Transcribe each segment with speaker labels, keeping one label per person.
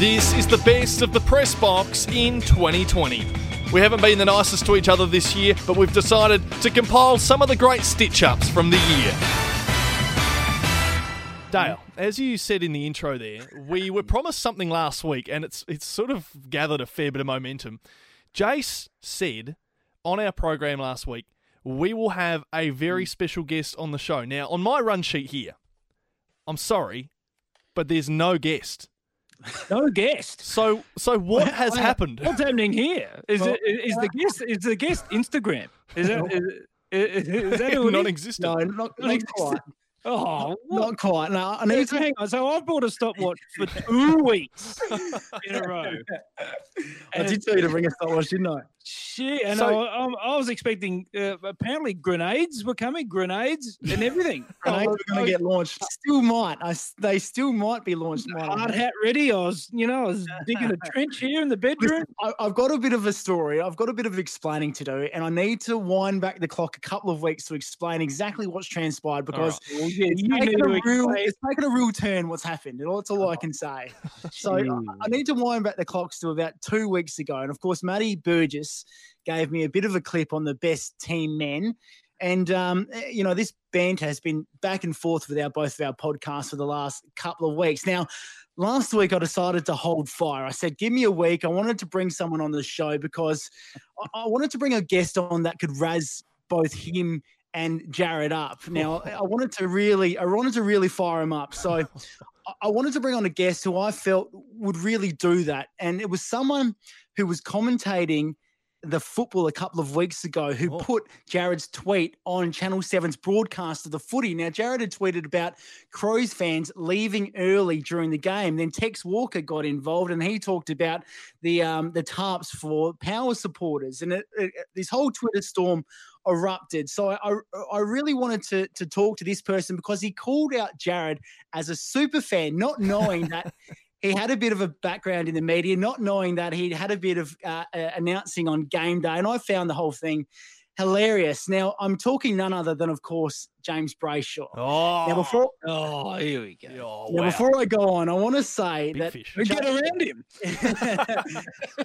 Speaker 1: This is the best of the press box in 2020. We haven't been the nicest to each other this year, but we've decided to compile some of the great stitch ups from the year. Dale, as you said in the intro there, we were promised something last week and it's it's sort of gathered a fair bit of momentum. Jace said on our program last week, we will have a very special guest on the show. Now, on my run sheet here, I'm sorry, but there's no guest.
Speaker 2: No guest.
Speaker 1: So, so what has happened?
Speaker 2: What's happening here? Is it is the uh, guest is the guest Instagram? Is that is, is, is that who it is?
Speaker 1: Non-existent.
Speaker 3: No, not, not quite.
Speaker 2: Oh, what?
Speaker 3: Not quite. No, I need to.
Speaker 2: hang on. So I've bought a stopwatch for two weeks in a row.
Speaker 3: I did tell you to bring a stopwatch, didn't I?
Speaker 2: Shit, and
Speaker 1: So-
Speaker 2: I, I, I was expecting uh, apparently grenades were coming, grenades and everything.
Speaker 3: Grenades were going to get launched. Still might. I they still might be launched.
Speaker 2: hard hat ready. I was, you know, I was digging a trench here in the bedroom.
Speaker 3: I, I've got a bit of a story. I've got a bit of explaining to do, and I need to wind back the clock a couple of weeks to explain exactly what's transpired because it's,
Speaker 2: need
Speaker 3: a real, it's taken a real turn. What's happened? That's all I can say. So I, I need to wind back the clocks to about two weeks ago, and of course, Matty Burgess gave me a bit of a clip on the best team men. And um, eh, you know, this banter has been back and forth with our both of our podcasts for the last couple of weeks. Now, last week I decided to hold fire. I said, "Give me a week." I wanted to bring someone on the show because I, I wanted to bring a guest on that could razz both him and Jared up. Now, I wanted to really, I wanted to really fire him up. So, I- wanted to bring on a guest who I felt would really do that, and it was someone who was commentating the football a couple of weeks ago who
Speaker 1: Oh.
Speaker 3: put Jared's tweet on Channel 7's broadcast of the footy. Now, Jared had tweeted about Crows fans leaving early during the game. Then Tex Walker got involved and he talked about the um, the tarps for power supporters. And it, it, this whole Twitter storm erupted. So I, I really wanted to, to talk to this person because he called out Jared as a super fan, not knowing that he had a bit of a background in the media, not knowing that he had a bit of uh, uh, announcing on game day. And I found the whole thing hilarious. Now, I'm talking none other than, of course, James Brayshaw.
Speaker 1: Oh,
Speaker 3: Now, before,
Speaker 2: Oh, here we go.
Speaker 1: oh,
Speaker 3: now,
Speaker 1: wow.
Speaker 3: before I go on, I want to say
Speaker 1: Big
Speaker 3: that
Speaker 1: fish.
Speaker 2: We get around him.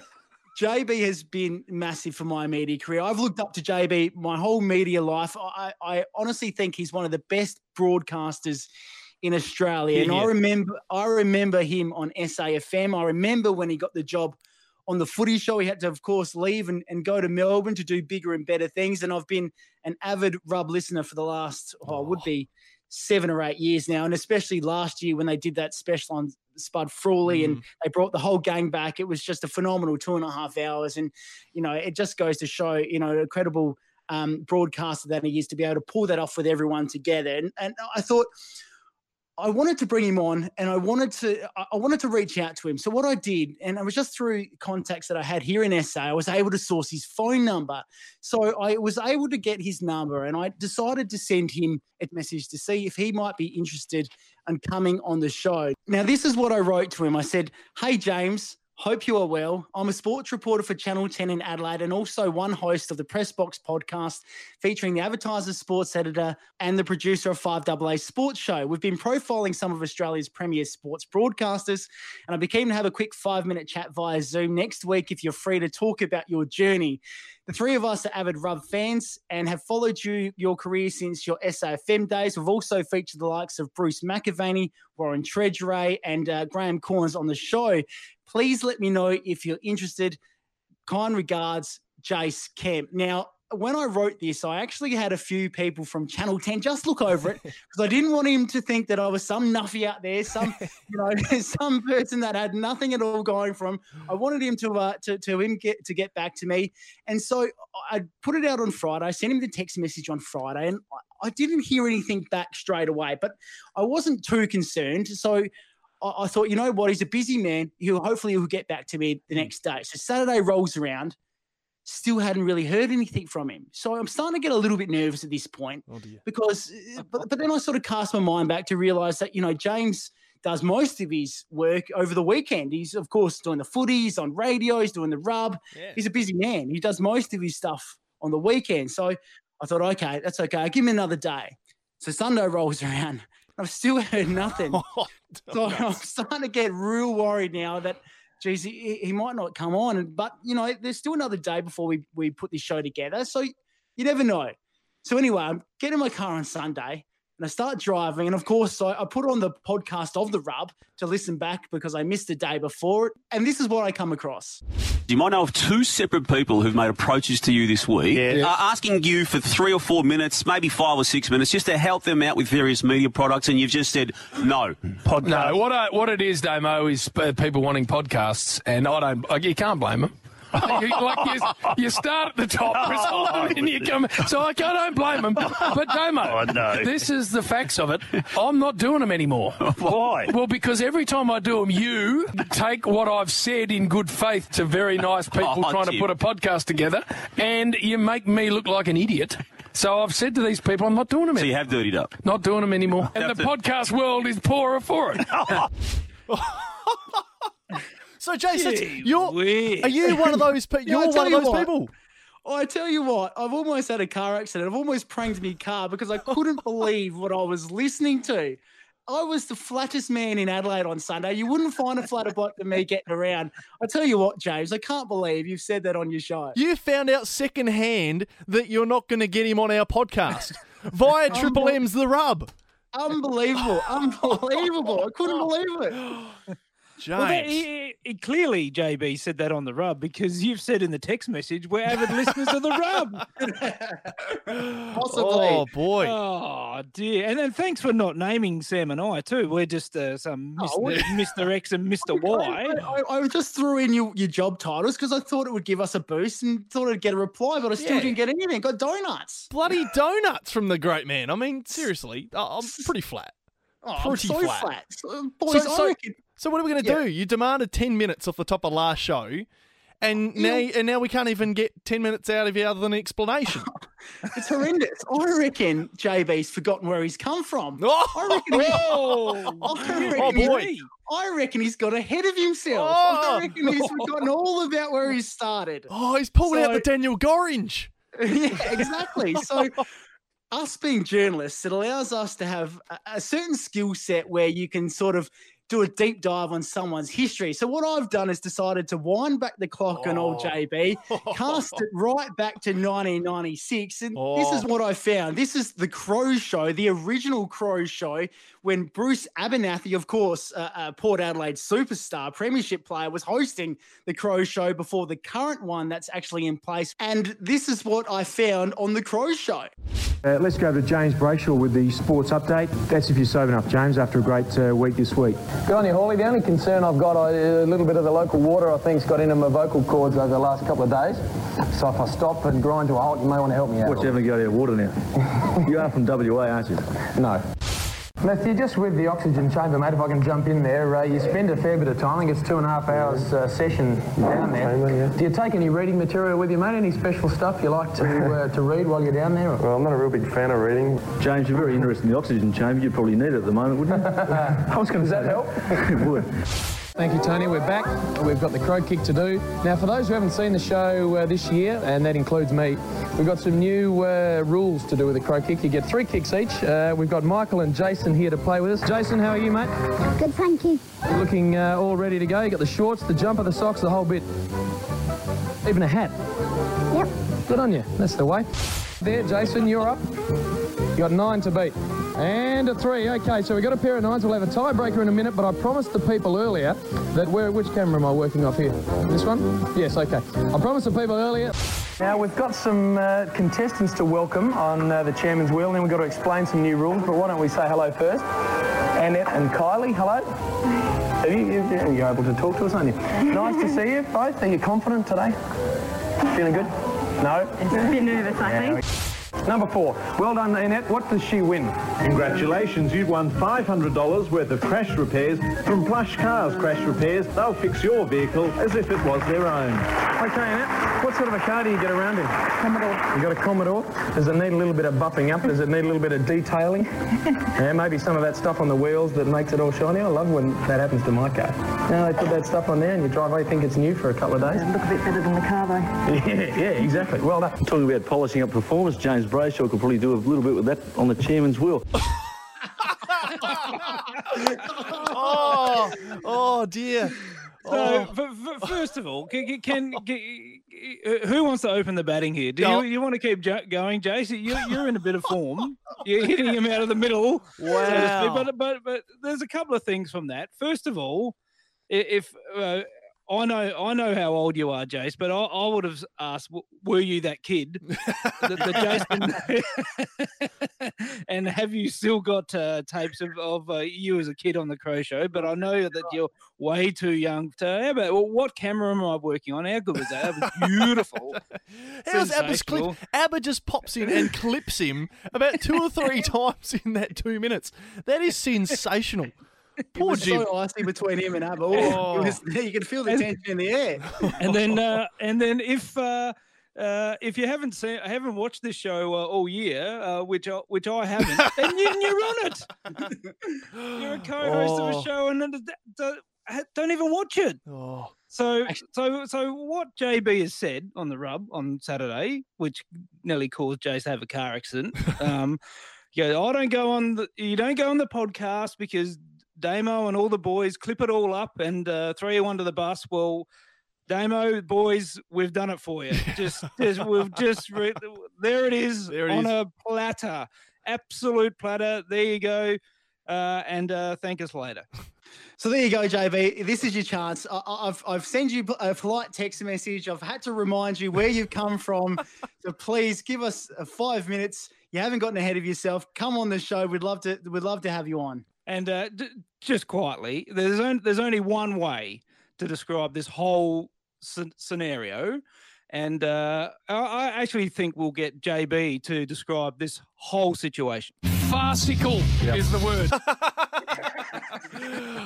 Speaker 3: JB has been massive for my media career. I've looked up to JB my whole media life. I, I honestly think he's one of the best broadcasters in Australia. and
Speaker 1: Yeah,
Speaker 3: I remember I remember him on SAFM. I remember when he got the job on the footy show. He had to, of course, leave and, and go to Melbourne to do bigger and better things. And I've been an avid rub listener for the last, oh, it would
Speaker 1: Oh.
Speaker 3: be seven or eight years now. And especially last year when they did that special on Spud Frawley and
Speaker 1: Mm.
Speaker 3: they brought the whole gang back. It was just a phenomenal two and a half hours. And, you know, it just goes to show, you know, a credible um, broadcaster that he is to be able to pull that off with everyone together. And, and I thought, I wanted to bring him on and I wanted to I wanted to reach out to him. So what I did, and it was just through contacts that I had here in SA, I was able to source his phone number. So I was able to get his number and I decided to send him a message to see if he might be interested in coming on the show. Now this is what I wrote to him. I said, Hey James, Hope you are well. I'm a sports reporter for Channel 10 in Adelaide and also one host of the Press Box podcast featuring the advertiser, sports editor, and the producer of 5AA Sports Show. We've been profiling some of Australia's premier sports broadcasters, and I'd be keen to have a quick five minute chat via Zoom next week if you're free to talk about your journey. The three of us are avid Rub fans and have followed you your career since your SAFM days. We've also featured the likes of Bruce McAvaney, Warren Tredrea, and uh, Graham Cornes on the show. Please let me know if you're interested. Kind regards, Jace Kemp. Now, when I wrote this, I actually had a few people from Channel 10 just look over it because I didn't want him to think that I was some nuffy out there, some you know, some person that had nothing at all going for him. I wanted him to uh, to to him get to get back to me, and so I put it out on Friday. I sent him the text message on Friday, and I, I didn't hear anything back straight away, but I wasn't too concerned. So I, I thought, you know what, he's a busy man. He'll hopefully he'll get back to me the next day. So Saturday rolls around still hadn't really heard anything from him. So I'm starting to get a little bit nervous at this point
Speaker 1: Oh
Speaker 3: because, uh, but, but then I sort of cast my mind back to realize that, you know, James does most of his work over the weekend. He's, of course, doing the footies on radio, he's doing the rub.
Speaker 1: Yeah.
Speaker 3: He's a busy man. He does most of his stuff on the weekend. So I thought, okay, that's okay. Give him another day. So Sunday rolls around. I've still heard nothing.
Speaker 1: Oh,
Speaker 3: So I'm starting to get real worried now that, geez, he, he might not come on. But, you know, there's still another day before we, we put this show together. So you never know. So anyway, I'm getting in my car on Sunday and I start driving. And of course, I, I put on the podcast of The Rub to listen back because I missed the day before. It. And this is what I come across.
Speaker 4: You might know of two separate people who've made approaches to you this week,
Speaker 5: Yeah.
Speaker 4: uh, asking you for three or four minutes, maybe five or six minutes, just to help them out with various media products, and you've just said no.
Speaker 5: Podcast.
Speaker 6: No, what I, what it is, Damo, is uh, people wanting podcasts, and I don't. Like, you can't blame them. you, like you, you start at the top, oh, Bristol, and then you come. So like, I don't blame them. But Damo,
Speaker 5: Oh, no.
Speaker 6: this is the facts of it. I'm not doing them anymore.
Speaker 5: Why?
Speaker 6: Well, because every time I do them, you take what I've said in good faith to very nice people
Speaker 4: Oh,
Speaker 6: trying to put a podcast together, and you make me look like an idiot. So I've said to these people, I'm not doing them
Speaker 4: So you have dirtied up.
Speaker 6: Not doing them anymore. And the podcast world is poorer for it.
Speaker 1: So, Jason,
Speaker 2: Gee
Speaker 1: you're are you one of those? Pe-
Speaker 3: Yeah,
Speaker 1: you're
Speaker 3: tell
Speaker 1: one of
Speaker 3: you
Speaker 1: those
Speaker 3: what.
Speaker 1: people.
Speaker 3: I tell you what, I've almost had a car accident. I've almost pranked my car because I couldn't believe what I was listening to. I was the flattest man in Adelaide on Sunday. You wouldn't find a flatter bloke than me getting around. I tell you what, James, I can't believe you've said that on your show.
Speaker 1: You found out secondhand that you're not going to get him on our podcast via Triple M's The Rub.
Speaker 3: Unbelievable. Unbelievable. I couldn't believe it.
Speaker 1: James.
Speaker 2: Well, that, he, he- clearly, JB said that on the rub because you've said in the text message we're avid listeners of the rub.
Speaker 3: Possibly.
Speaker 1: oh boy.
Speaker 2: Oh dear! And then thanks for not naming Sam and I too. We're just uh, some
Speaker 3: Oh,
Speaker 2: Mr. Mr. X and Mr. Y.
Speaker 3: I, I, I just threw in your, your job titles because I thought it would give us a boost and thought I'd get a reply, but I still
Speaker 1: Yeah.
Speaker 3: didn't get anything. Got donuts.
Speaker 1: Bloody donuts from the great man. I mean, seriously, I- I'm pretty flat.
Speaker 3: Oh, I'm
Speaker 1: Pretty
Speaker 3: so
Speaker 1: flat.
Speaker 3: flat. Boys,
Speaker 1: So-
Speaker 3: I reckon
Speaker 1: So what are we going to
Speaker 3: Yeah.
Speaker 1: do? You demanded ten minutes off the top of last show, and now and now we can't even get ten minutes out of you other than an explanation.
Speaker 3: it's horrendous. I reckon JB's forgotten where he's come from.
Speaker 1: oh,
Speaker 3: I reckon, he-
Speaker 2: Oh,
Speaker 3: I reckon
Speaker 1: Oh,
Speaker 3: he-
Speaker 1: boy.
Speaker 3: I reckon he's got ahead of himself.
Speaker 1: Oh.
Speaker 3: I reckon he's forgotten all about where he started.
Speaker 1: oh, he's pulled out the Daniel Gorringe.
Speaker 3: yeah, exactly. So, us being journalists, it allows us to have a, a certain skill set where you can sort of do a deep dive on someone's history. So, what I've done is decided to wind back the clock on old
Speaker 1: Oh.
Speaker 3: JB, cast it right back to 1996. And this is
Speaker 1: Oh.
Speaker 3: what I found. This is the Crow Show, the original Crow Show, when Bruce Abernethy, of course, uh, uh, Port Adelaide superstar, premiership player, was hosting the Crow Show before the current one that's actually in place. And this is what I found on the Crow Show.
Speaker 7: Uh, let's go to James Brayshaw with the sports update. That's if you're sober enough, James, after a great uh, week this week.
Speaker 8: Good on you, Hawley. The only concern I've got, I, a little bit of the local water, I think, has got into my vocal cords over the last couple of days. So if I stop and grind to a halt, you may want to help me out.
Speaker 9: Watch you haven't got any water now. you are from WA, aren't you?
Speaker 8: No. Matthew, just with the oxygen chamber, mate, if I can jump in there, uh, you spend a fair bit of time, I think it's two and a half hours uh, session down there. Do you take any reading material with you, mate? Any special stuff you like to uh, to read while you're down there?
Speaker 9: Well, I'm not a real big fan of reading. James, you're very interested in the oxygen chamber. You'd probably need it at the moment, wouldn't you? I was going to say that. help? it would.
Speaker 8: Thank you, Tony. We're back. We've got the crow kick to do. Now, for those who haven't seen the show uh, this year, and that includes me, we've got some new uh, rules to do with the crow kick. You get three kicks each. Uh, we've got Michael and Jason here to play with us. Jason, how are you, mate?
Speaker 10: Good, thank you.
Speaker 8: You're looking uh, all ready to go. You got the shorts, the jumper, the socks, the whole bit. Even a hat.
Speaker 10: Yep.
Speaker 8: Good on you. That's the way. There, Jason, you're up. You got nine to beat. And a three. Okay, so we've got a pair of nines. We'll have a tiebreaker in a minute, but I promised the people earlier that where, which camera am I working off here? This one? Yes, okay. I promised the people earlier. Now, we've got some uh, contestants to welcome on uh, the chairman's wheel, and then we've got to explain some new rules, but why don't we say hello first? Annette and Kylie, hello. Are you, you, you're able to talk to us, aren't you? nice to see you both. Are you confident today? Feeling good? No?
Speaker 10: Just a bit nervous, I think.
Speaker 8: Number four. Well done, Annette. What does she win?
Speaker 11: Congratulations, you've won $500 worth of crash repairs from Plush Cars Crash Repairs. They'll fix your vehicle as if it was their own.
Speaker 8: Okay, Annette. What sort of a car do you get around in? Commodore. You got a Commodore? Does it need a little bit of buffing up? Does it need a little bit of detailing? yeah, maybe some of that stuff on the wheels that makes it all shiny. I love when that happens to my car. Now they put that stuff on there and you drive away, think it's new for a couple of days.
Speaker 10: It Look a bit better than the car, though.
Speaker 8: Yeah, yeah, exactly. Well done.
Speaker 9: Talking about polishing up performance, James Brayshaw could probably do a little bit with that on the chairman's wheel.
Speaker 1: oh, oh dear.
Speaker 2: So,
Speaker 1: Oh.
Speaker 2: f- f- first of all, can, can, can- uh, who wants to open the batting here? Do you, you want to keep jo- going, Jason? You're, you're in a bit of form. You're hitting him out of the middle. so.
Speaker 1: Wow.
Speaker 2: But, but but there's a couple of things from that. First of all, if uh, I know I know how old you are, Jace, but I, I would have asked, were you that kid, the, the Jason, and have you still got uh, tapes of, of uh, you as a kid on the Crow Show? But I know that you're way too young to. How about well, what camera am I working on? How good was that? That was beautiful.
Speaker 1: How's Abba's clip? Abba just pops in and clips him about two or three times in that two minutes. That is sensational.
Speaker 3: It
Speaker 1: Poor
Speaker 3: was
Speaker 1: Jim.
Speaker 3: so icy between him and Abba. Oh,
Speaker 1: Oh.
Speaker 3: it was- you can feel the
Speaker 2: And-
Speaker 3: tension in the air.
Speaker 2: and then uh, and then if uh, uh, if you haven't seen I haven't watched this show uh, all year, uh, which I, which I haven't, then you, you're on it. You're a co-host of
Speaker 1: Oh.
Speaker 2: a show and d- d- don't even watch it.
Speaker 1: Oh.
Speaker 2: So so so what JB has said on the rub on Saturday, which nearly caused Jace to have a car accident. Um, yeah, I don't go on the you don't go on the podcast because Damo and all the boys clip it all up and uh, throw you under the bus. Well, Damo boys, we've done it for you. Just, just we've just re- there it is
Speaker 1: There it
Speaker 2: on
Speaker 1: is.
Speaker 2: a platter, absolute platter. There you go, uh, and uh, thank us later.
Speaker 3: So there you go, JB. This is your chance. I, I've I've sent you a polite text message. I've had to remind you where you've come from. so please give us uh, five minutes. You haven't gotten ahead of yourself. Come on the show. We'd love to. We'd love to have you on.
Speaker 2: And uh, d- just quietly, there's only, there's only one way to describe this whole sc- scenario. And uh, I, I actually think we'll get JB to describe this whole situation.
Speaker 6: Farcical is the word.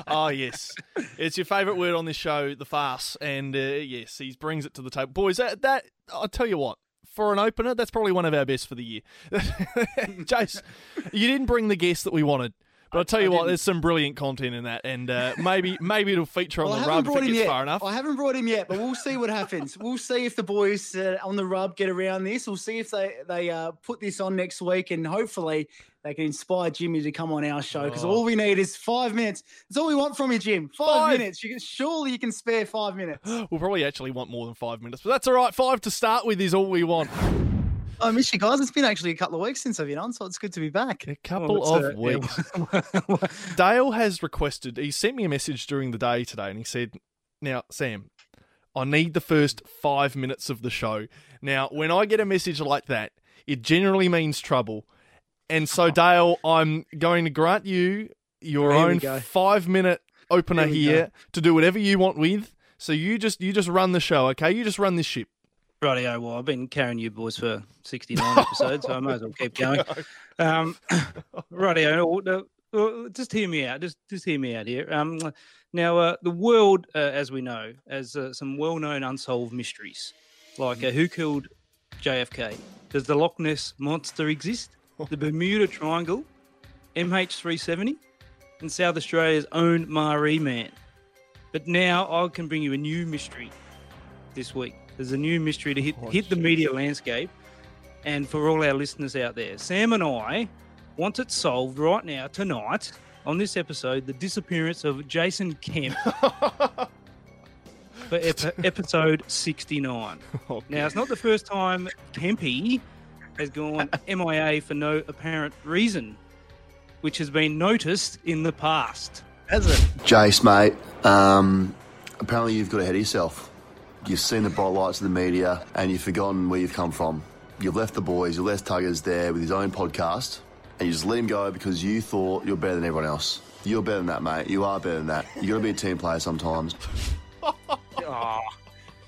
Speaker 1: oh yes, it's your favourite word on this show, the farce, and uh, yes, he brings it to the table, boys. That that I'll tell you what, for an opener, that's probably one of our best for the year. Jace, you didn't bring the guest that we wanted. But I'll tell you
Speaker 3: I
Speaker 1: what, there's some brilliant content in that, and uh, maybe maybe it'll feature on
Speaker 3: Well,
Speaker 1: the rub if it gets
Speaker 3: yet.
Speaker 1: far enough.
Speaker 3: I haven't brought him yet, but we'll see what happens. we'll see if the boys uh, on the rub get around this. We'll see if they they uh, put this on next week, and hopefully they can inspire Jimmy to come on our show. Because
Speaker 1: Oh.
Speaker 3: all we need is five minutes. That's all we want from you, Jim. Five,
Speaker 1: Five.
Speaker 3: minutes. You can, surely you can spare five minutes.
Speaker 1: We'll probably actually want more than five minutes, but that's all right. Five to start with is all we want.
Speaker 3: I miss you guys. It's been actually a couple of weeks since I've been on, so it's good to be back.
Speaker 1: A couple
Speaker 2: it's,
Speaker 1: of
Speaker 2: uh, yeah,
Speaker 1: weeks. Dale has requested. He sent me a message during the day today, and he said, "Now, Sam, I need the first five minutes of the show. Now, when I get a message like that, it generally means trouble. And so, Dale, I'm going to grant you your
Speaker 3: Here
Speaker 1: own
Speaker 3: go.
Speaker 1: five minute opener
Speaker 3: Here
Speaker 1: here to do whatever you want with. So you just you just run the show, okay? You just run this ship.
Speaker 2: Rightio, well, I've been carrying you boys for 69 episodes, so I might as well keep going. Um, rightio, just hear me out. Just just hear me out here. Um, now, uh, the world, uh, as we know, has uh, some well-known unsolved mysteries, like uh, who killed JFK? Does the Loch Ness monster exist? The Bermuda Triangle, MH370, and South Australia's own Marie Man. But now I can bring you a new mystery this week. There's a new mystery to hit hit the media landscape, and for all our listeners out there, Sam and I want it solved right now tonight on this episode: the disappearance of Jason Kemp for ep- episode 69. Now, it's not the first time Kempy has gone MIA for no apparent reason, which has been noticed in the past.
Speaker 3: Has it?
Speaker 5: Jace, mate, um, apparently you've got ahead of yourself. You've seen the bright lights of the media and you've forgotten where you've come from. You've left the boys, you left Tuggers there with his own podcast, and you just let him go because you thought you're better than everyone else. You're better than that, mate. You are better than that. you got to be a team player sometimes.
Speaker 2: Ah.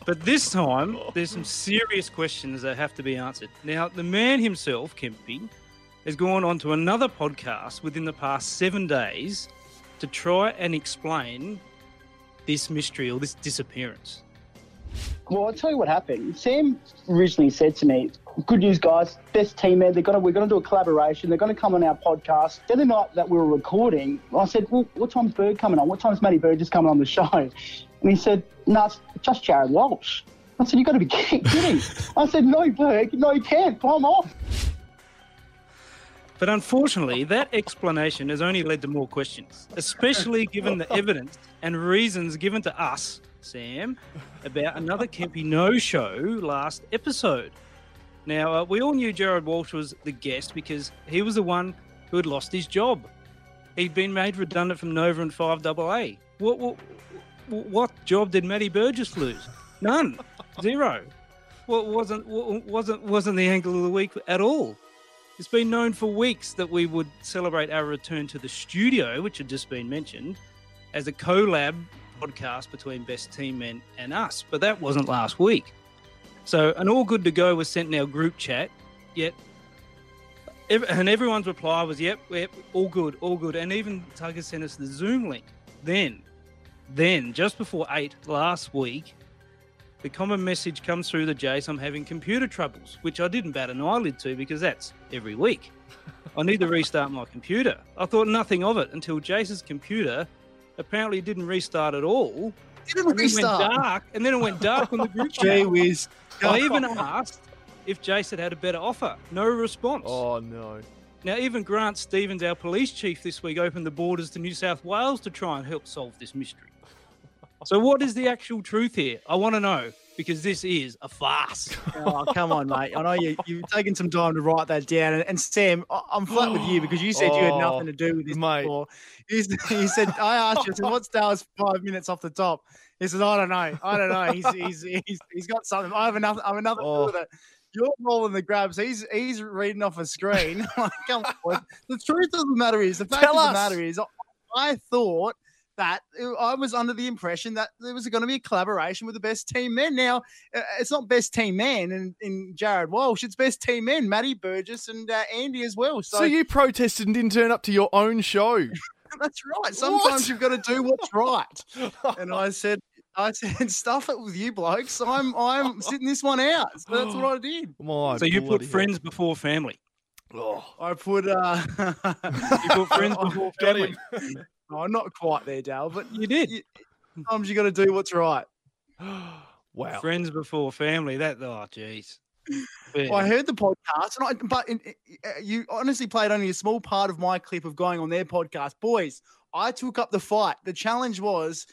Speaker 2: But this time, there's some serious questions that have to be answered. Now, the man himself, Kempy, has gone on to another podcast within the past seven days to try and explain this mystery or this disappearance.
Speaker 12: Well, I'll tell you what happened. Sam originally said to me, "Good news, guys. Best team there. They're gonna we're gonna do a collaboration. They're gonna come on our podcast." The other night that we were recording, I said, "Well, what time's Bird coming on? What time's Matty Bird just coming on the show?" And he said, "No, it's just Jared Walsh." I said, "You got to be kidding!" I said, "No, Berg. No, you can't. I'm off."
Speaker 2: But unfortunately, that explanation has only led to more questions, especially given the evidence and reasons given to us, Sam, about another Kempy no show last episode. Now, uh, we all knew Jared Walsh was the guest because he was the one who had lost his job. He'd been made redundant from Nova and 5AA. What, what, what job did Matty Burgess lose? None. Zero. What wasn't wasn't wasn't the angle of the week at all. It's been known for weeks that we would celebrate our return to the studio, which had just been mentioned, as a collab podcast between Best Team Men and us. But that wasn't last week. So an all good to go was sent in our group chat. Yet, and everyone's reply was, "Yep, yep, all good, all good." And even Tugger sent us the Zoom link. Then, then just before eight last week, the common message comes through the Jace I'm having computer troubles, which I didn't bat an eyelid to because that's every week. I need to restart my computer. I thought nothing of it until Jace's computer apparently it didn't restart at all.
Speaker 3: Didn't
Speaker 2: and then
Speaker 3: restart.
Speaker 2: Went dark, and then it went dark on the group
Speaker 3: Gee
Speaker 2: chat.
Speaker 3: whiz.
Speaker 2: I even asked if Jace had had a better offer. No response.
Speaker 1: Oh no.
Speaker 2: Now, even Grant Stevens, our police chief this week, opened the borders to New South Wales to try and help solve this mystery. So, what is the actual truth here? I want to know because this is a farce.
Speaker 3: Oh, come on, mate. I know you, you've taken some time to write that down. And, and Sam, I- I'm flat with you because you said you had
Speaker 1: Oh,
Speaker 3: nothing to do with this
Speaker 1: mate.
Speaker 3: before. You, you said, I asked you, I said, what's Dale's five minutes off the top? He said, I don't know. I don't know. He's, he's, he's, he's got something. I have enough, I have another
Speaker 1: Oh.
Speaker 3: with it. You're rolling the grabs. He's he's reading off a screen. Like, come on. The truth of the matter is, the fact
Speaker 1: Tell
Speaker 3: of
Speaker 1: us.
Speaker 3: the matter is, I thought that I was under the impression that there was going to be a collaboration with the best team men. Now, uh, it's not best team men in, in Jared Walsh, it's best team men, Matty Burgess and uh, Andy as well. So,
Speaker 1: So you protested and didn't turn up to your own show.
Speaker 3: that's right. Sometimes
Speaker 1: What?
Speaker 3: you've got to do what's right. and I said, I said, stuff it with you blokes. I'm I'm sitting this one out. So that's what I did.
Speaker 1: My
Speaker 2: so, you put
Speaker 1: bloody
Speaker 2: friends before family.
Speaker 1: hell.
Speaker 3: I put uh
Speaker 2: You put friends before family.
Speaker 1: Him.
Speaker 3: oh, not quite there, Dale, but
Speaker 2: You did.
Speaker 3: sometimes you got to do what's right.
Speaker 1: Wow.
Speaker 2: Friends before family. That, oh, jeez.
Speaker 3: Well, I heard the podcast, and I, but in, uh, you honestly played only a small part of my clip of going on their podcast. Boys, I took up the fight. The challenge was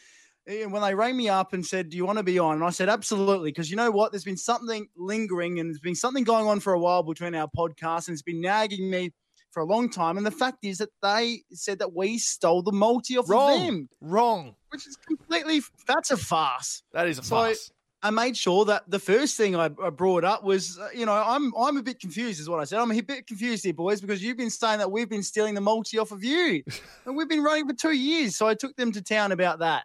Speaker 3: when they rang me up and said, "Do you want to be on?" And I said, "Absolutely," because you know what? There's been something lingering, and there's been something going on for a while between our podcasts, and it's been nagging me for a long time. And the fact is that they said that we stole the multi off
Speaker 1: Wrong.
Speaker 3: of them,
Speaker 1: Wrong.
Speaker 3: which is completely that's a farce.
Speaker 1: That is a
Speaker 3: So-
Speaker 1: farce.
Speaker 3: I made sure that the first thing I, I brought up was, uh, you know, I'm I'm a bit confused, is what I said. I'm a bit confused here, boys, because you've been saying that we've been stealing the multi off of you, and we've been running for two years. So I took them to town about that.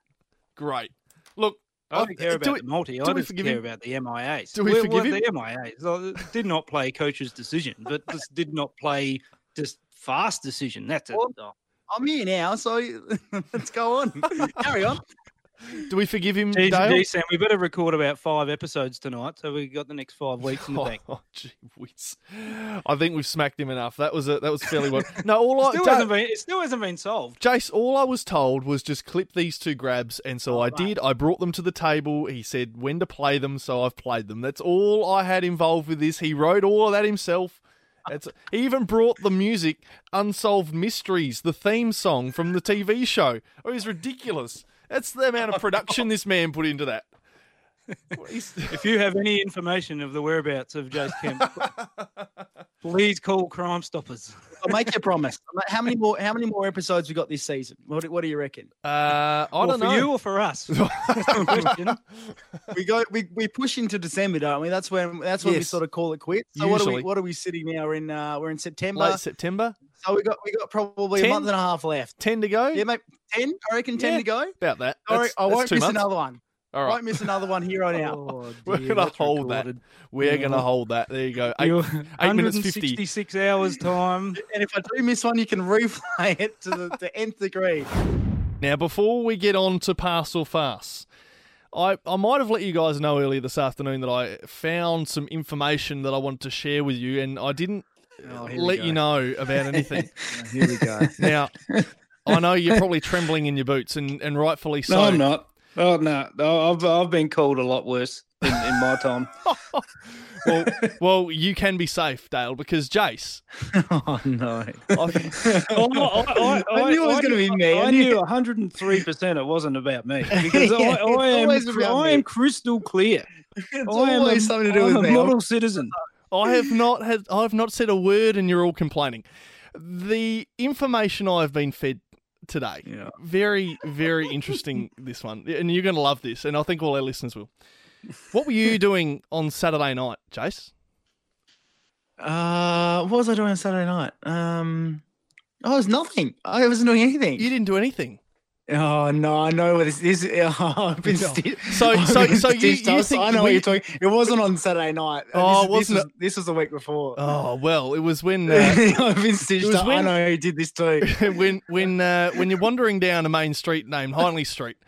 Speaker 1: Great. Look,
Speaker 2: I don't care
Speaker 1: do
Speaker 2: about
Speaker 1: we-
Speaker 2: the multi. I
Speaker 1: do we
Speaker 2: just care
Speaker 1: him?
Speaker 2: about the MIAs.
Speaker 1: Do we
Speaker 2: Where-
Speaker 1: forgive
Speaker 2: where
Speaker 1: him?
Speaker 2: The MIAs So, did not play coach's decision, but just did not play just fast decision. That's it.
Speaker 3: Well,
Speaker 2: Oh.
Speaker 3: I'm here now, so let's go on. Carry on.
Speaker 1: Do we forgive him,
Speaker 2: Geez,
Speaker 1: Dale?
Speaker 2: geez, Sam, we better record about five episodes tonight, so we got the next five weeks in the bank.
Speaker 1: Oh, gee whiz. I think we've smacked him enough. That was a, that was fairly well. No, all I
Speaker 2: Still hasn't been, it still hasn't been solved.
Speaker 1: Jace, all I was told was just clip these two grabs, and so I did. I brought them to the table. He said when to play them, so I've played them. That's all I had involved with this. He wrote all of that himself. That's, he even brought the music, Unsolved Mysteries, the theme song from the TV show. Oh, it was ridiculous. That's the amount of production this man put into that.
Speaker 2: If you have any information of the whereabouts of Jace Kemp, please call Crime Stoppers.
Speaker 3: I'll make you a promise. How many more? How many more episodes we got this season? What, do- what do you reckon?
Speaker 1: Uh, I
Speaker 2: Well,
Speaker 1: don't
Speaker 2: for
Speaker 1: know.
Speaker 2: you or for us?
Speaker 3: We go. We, we push into December, don't we? That's when. That's when we sort of call it quits. So what are we? What are we sitting now? We're in. Uh, we're in September.
Speaker 1: Late September,
Speaker 3: So we got we got probably
Speaker 1: Ten?
Speaker 3: a month and a half left.
Speaker 1: ten to go.
Speaker 3: Yeah, mate. Ten. I reckon ten
Speaker 1: Yeah.
Speaker 3: to go.
Speaker 1: About that.
Speaker 3: All right,
Speaker 1: That's-
Speaker 3: I
Speaker 1: that's
Speaker 3: won't
Speaker 1: two
Speaker 3: miss
Speaker 1: months.
Speaker 3: another one.
Speaker 1: All
Speaker 3: I
Speaker 1: right.
Speaker 3: won't miss another one here on out.
Speaker 2: Oh,
Speaker 1: oh
Speaker 2: We're
Speaker 1: gonna hold
Speaker 2: recorded.
Speaker 1: that. We're gonna hold that. There you go. Eight,
Speaker 2: You're
Speaker 1: eight minutes fifty.
Speaker 2: 166 hours time.
Speaker 3: And if I do miss one, you can replay it to the, the nth degree.
Speaker 1: Now, before we get on to pass or farce, I, I might have let you guys know earlier this afternoon that I found some information that I wanted to share with you, and I didn't
Speaker 3: Oh,
Speaker 1: let you know about anything.
Speaker 3: Oh, here we go.
Speaker 1: now, I know you're probably trembling in your boots, and, and rightfully so.
Speaker 2: No, I'm not. Oh no, no, I've I've been called a lot worse in, in my time.
Speaker 1: well, well, you can be safe, Dale, because Jace.
Speaker 2: oh no!
Speaker 3: I knew it was gonna be me. I
Speaker 2: I
Speaker 3: knew-
Speaker 2: knew 103 percent it wasn't about me because I,
Speaker 3: Yeah,
Speaker 2: I
Speaker 3: it's
Speaker 2: am
Speaker 3: always about
Speaker 2: I am crystal clear.
Speaker 3: It's
Speaker 2: I am
Speaker 3: always
Speaker 2: a,
Speaker 3: something to do
Speaker 2: I'm
Speaker 3: with
Speaker 2: a
Speaker 3: me.
Speaker 2: model citizen.
Speaker 1: I have not had. I have not said a word, and you're all complaining. The information I've been fed today,
Speaker 2: Yeah.
Speaker 1: very, very interesting. this one, and you're going to love this, and I think all our listeners will. What were you doing on Saturday night, Jace?
Speaker 3: Uh, what was I doing on Saturday night? Um, I was nothing. I wasn't doing anything.
Speaker 1: You didn't do anything.
Speaker 3: Oh no, I know what this is. Oh, I've been sti-
Speaker 1: So- so- so you, you think
Speaker 3: I know
Speaker 1: we-
Speaker 3: what you're talking. It wasn't on Saturday night.
Speaker 1: Oh,
Speaker 3: this,
Speaker 1: wasn't
Speaker 3: this? Was, this was the week before.
Speaker 1: Oh well, it was when uh,
Speaker 3: I've been
Speaker 1: it
Speaker 3: stitched up. I know who did this too.
Speaker 1: when when uh, when you're wandering down a main street named Hindley Street,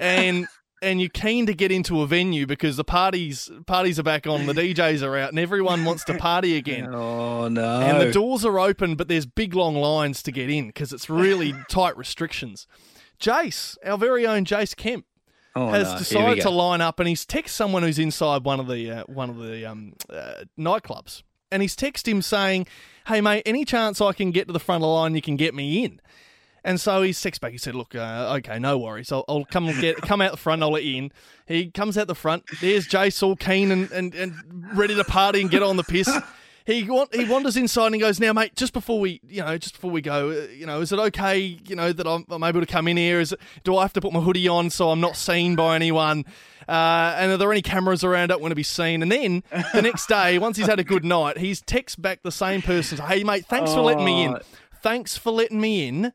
Speaker 1: and and you're keen to get into a venue because the parties parties are back on, the DJs are out, and everyone wants to party again.
Speaker 2: Oh no!
Speaker 1: And the doors are open, but there's big long lines to get in because it's really tight restrictions. Jace, our very own Jace Kemp,
Speaker 2: Oh,
Speaker 1: has
Speaker 2: no.
Speaker 1: Decided to line up, and he's text someone who's inside one of the uh, one of the um, uh, nightclubs, and he's text him saying, "Hey mate, any chance I can get to the front of the line? You can get me in." And so he texts back. He said, "Look, uh, okay, no worries. I'll, I'll come get come out the front. I'll let you in." He comes out the front. There's Jace, all keen and, and, and ready to party and get on the piss. He want, he wanders inside and he goes, "Now, mate, just before we, you know, just before we go, uh, you know, is it okay, you know, that I'm, I'm able to come in here? Is it, do I have to put my hoodie on so I'm not seen by anyone? Uh, and are there any cameras around? I don't want to be seen." And then the next day, once he's had a good night, he's texts back the same person, "Hey, mate, thanks for letting me in.
Speaker 2: Oh.
Speaker 1: Thanks for letting me in."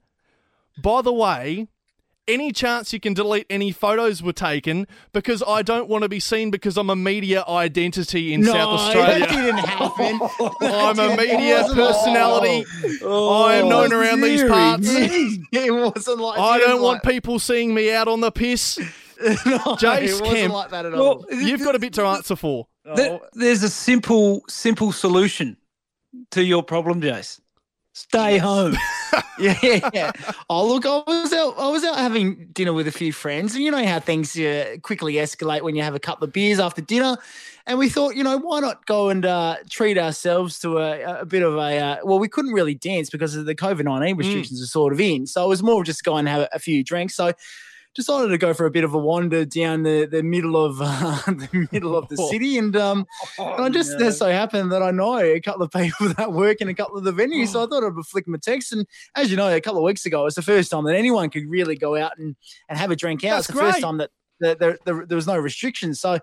Speaker 1: By the way, any chance you can delete any photos were taken because I don't want to be seen because I'm a media identity in
Speaker 3: no,
Speaker 1: South Australia.
Speaker 3: that didn't happen.
Speaker 1: I'm a media personality.
Speaker 2: Oh,
Speaker 1: I am known around these parts.
Speaker 3: it wasn't like.
Speaker 1: I don't want
Speaker 3: like,
Speaker 1: people seeing me out on the piss.
Speaker 3: no,
Speaker 1: Jace
Speaker 3: it wasn't
Speaker 1: Kemp.
Speaker 3: like that at all.
Speaker 2: Well,
Speaker 1: You've got a bit to answer for.
Speaker 2: There- oh. there's a simple, simple solution to your problem, Jace. Stay home.
Speaker 3: yeah, yeah, yeah. Oh, look, I was out. I was out having dinner with a few friends, and you know how things uh, quickly escalate when you have a couple of beers after dinner. And we thought, you know, why not go and uh, treat ourselves to a, a bit of a. Uh, well, we couldn't really dance because of the COVID nineteen restrictions are sort of in, so it was more just go and have a few drinks. So. Decided to go for a bit of a wander down the, the middle of uh, the middle of the city, and um, and I just
Speaker 2: no.
Speaker 3: so happened that I know a couple of people that work in a couple of the venues, so I thought I'd flick them a text. And as you know, a couple of weeks ago, it was the first time that anyone could really go out and, and have a drink out.
Speaker 1: That's
Speaker 3: it's the first time that there, there, there, there was no restrictions. So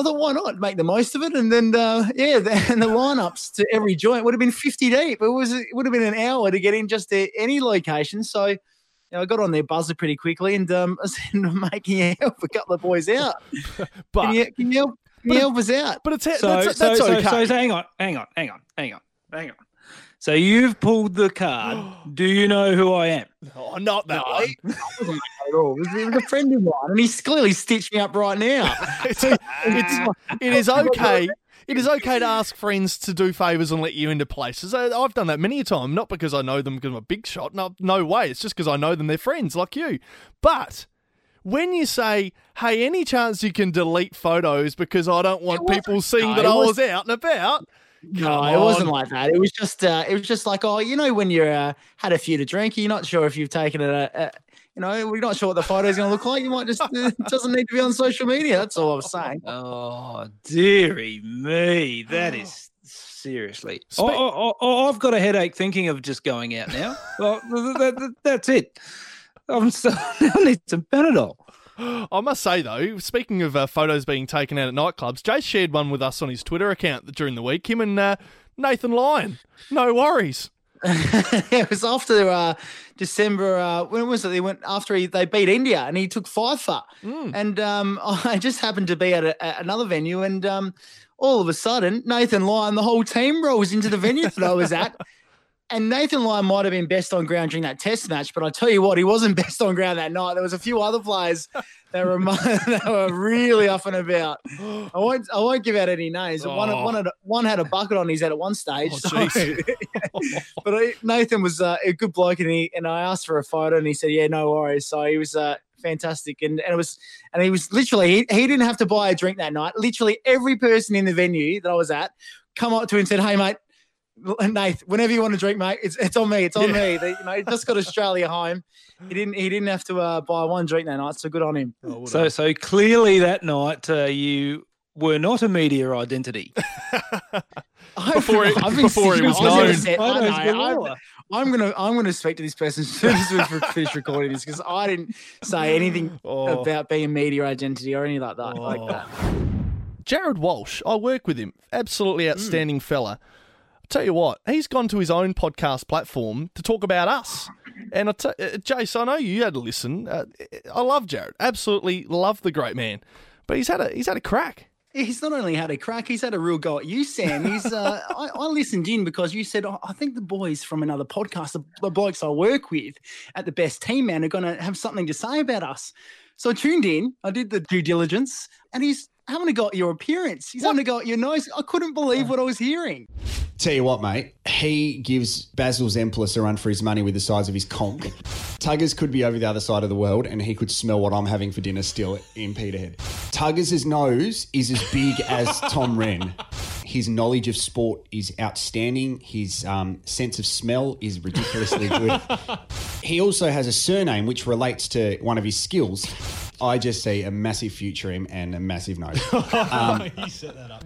Speaker 3: I thought, why not make the most of it? And then, uh, yeah, the, and the lineups to every joint would have been 50 deep. It was it would have been an hour to get in just to any location. So you know, I got on their buzzer pretty quickly and um, I said, "Mate, can you help a couple of boys out?
Speaker 1: But
Speaker 3: Can you, can you help, can you help us out?
Speaker 1: but it's
Speaker 2: So,
Speaker 1: that's, that's
Speaker 2: so,
Speaker 1: okay.
Speaker 2: so, so hang on, hang on, hang on, hang on, hang on. So you've pulled the card. Do you know who I am?
Speaker 1: oh, not that
Speaker 3: No,
Speaker 1: one.
Speaker 3: it wasn't at all. It was, it was a friend of mine, and he's clearly stitched me up right now.
Speaker 1: it's, it's it is okay. It is okay to ask friends to do favors and let you into places. I- I've done that many a time, not because I know them because I'm a big shot. No, no way. It's just because I know them. They're friends like you. But when you say, "Hey, any chance you can delete photos because I don't want people seeing
Speaker 3: no,
Speaker 1: that I
Speaker 3: was-
Speaker 1: was out and about,"
Speaker 3: No, it wasn't like that. It was just, uh, it was just like, oh, you know, when you're uh, had a few to drink, you're not sure if you've taken it. Uh, uh, you know, we're not sure what the photo's going to look like. You might just uh, it doesn't need to be on social media. That's all I was saying.
Speaker 2: Oh, dearie me, that is seriously.
Speaker 1: Spe-
Speaker 2: Oh, oh, oh, I've got a headache thinking of just going out now. well, th- th- th- that's it. I'm so, I need some Panadol.
Speaker 1: I must say though, speaking of uh, photos being taken out at nightclubs, Jay shared one with us on his Twitter account during the week. Him and uh, Nathan Lyon. No worries.
Speaker 3: it was after uh, December. Uh, when was it? They went after he, they beat India, and he took five for. And um, I just happened to be at, a, at another venue, and um, all of a sudden, Nathan Lyon, the whole team rolls into the venue that I was at. And Nathan Lyon might have been best on ground during that test match, but I tell you what, he wasn't best on ground that night. There was a few other players that were that were really up and about. I won't I won't give out any names. But one
Speaker 1: Oh.
Speaker 3: one had a, one had a bucket on his head at one stage.
Speaker 1: Oh,
Speaker 3: so- but I, Nathan was uh, a good bloke, and he and I asked for a photo, and he said, "Yeah, no worries." So he was uh, fantastic. And, and it was, and he was literally, he, he didn't have to buy a drink that night. Literally every person in the venue that I was at come up to him and said, "Hey, mate." Nath, whenever you want to drink, mate, it's it's on me. It's on
Speaker 1: Yeah.
Speaker 3: me. They, you know, he just got Australia home. He didn't he didn't have to uh, buy one drink that night. So good on him.
Speaker 2: So, so clearly that night uh, you were not a media identity.
Speaker 1: Before it-
Speaker 3: I've been
Speaker 1: before it
Speaker 3: sitting-
Speaker 1: was
Speaker 3: I never
Speaker 1: known.
Speaker 3: said-
Speaker 2: Photos
Speaker 3: I know,
Speaker 2: galore.
Speaker 3: I'm, I'm gonna I'm gonna speak to this person as soon as we finish recording this because I didn't say anything
Speaker 1: Oh.
Speaker 3: about being media identity or anything like that. Like that.
Speaker 1: Jared Walsh, I work with him. Absolutely outstanding fella. Tell you what, he's gone to his own podcast platform to talk about us. And I t- uh, Jace, I know you had to listen. Uh, I love Jared. Absolutely love the great man. But he's had a he's had a crack.
Speaker 3: He's not only had a crack, he's had a real go at you, Sam. He's uh, I, I listened in because you said, "Oh, I think the boys from another podcast, the, the blokes I work with at the best team man, are going to have something to say about us. So I tuned in, I did the due diligence, and he's having a go at your appearance. He's having a go at your nose. I couldn't believe what I was hearing.
Speaker 13: Tell you what, mate, he gives Basil Zempilas a run for his money with the size of his conch. Tuggers could be over the other side of the world and he could smell what I'm having for dinner still in Peterhead. Tuggers' nose is as big as Tom Wren. His knowledge of sport is outstanding. His um, sense of smell is ridiculously good. he also has a surname which relates to one of his skills. I just see a massive future in him and a massive nose. Um,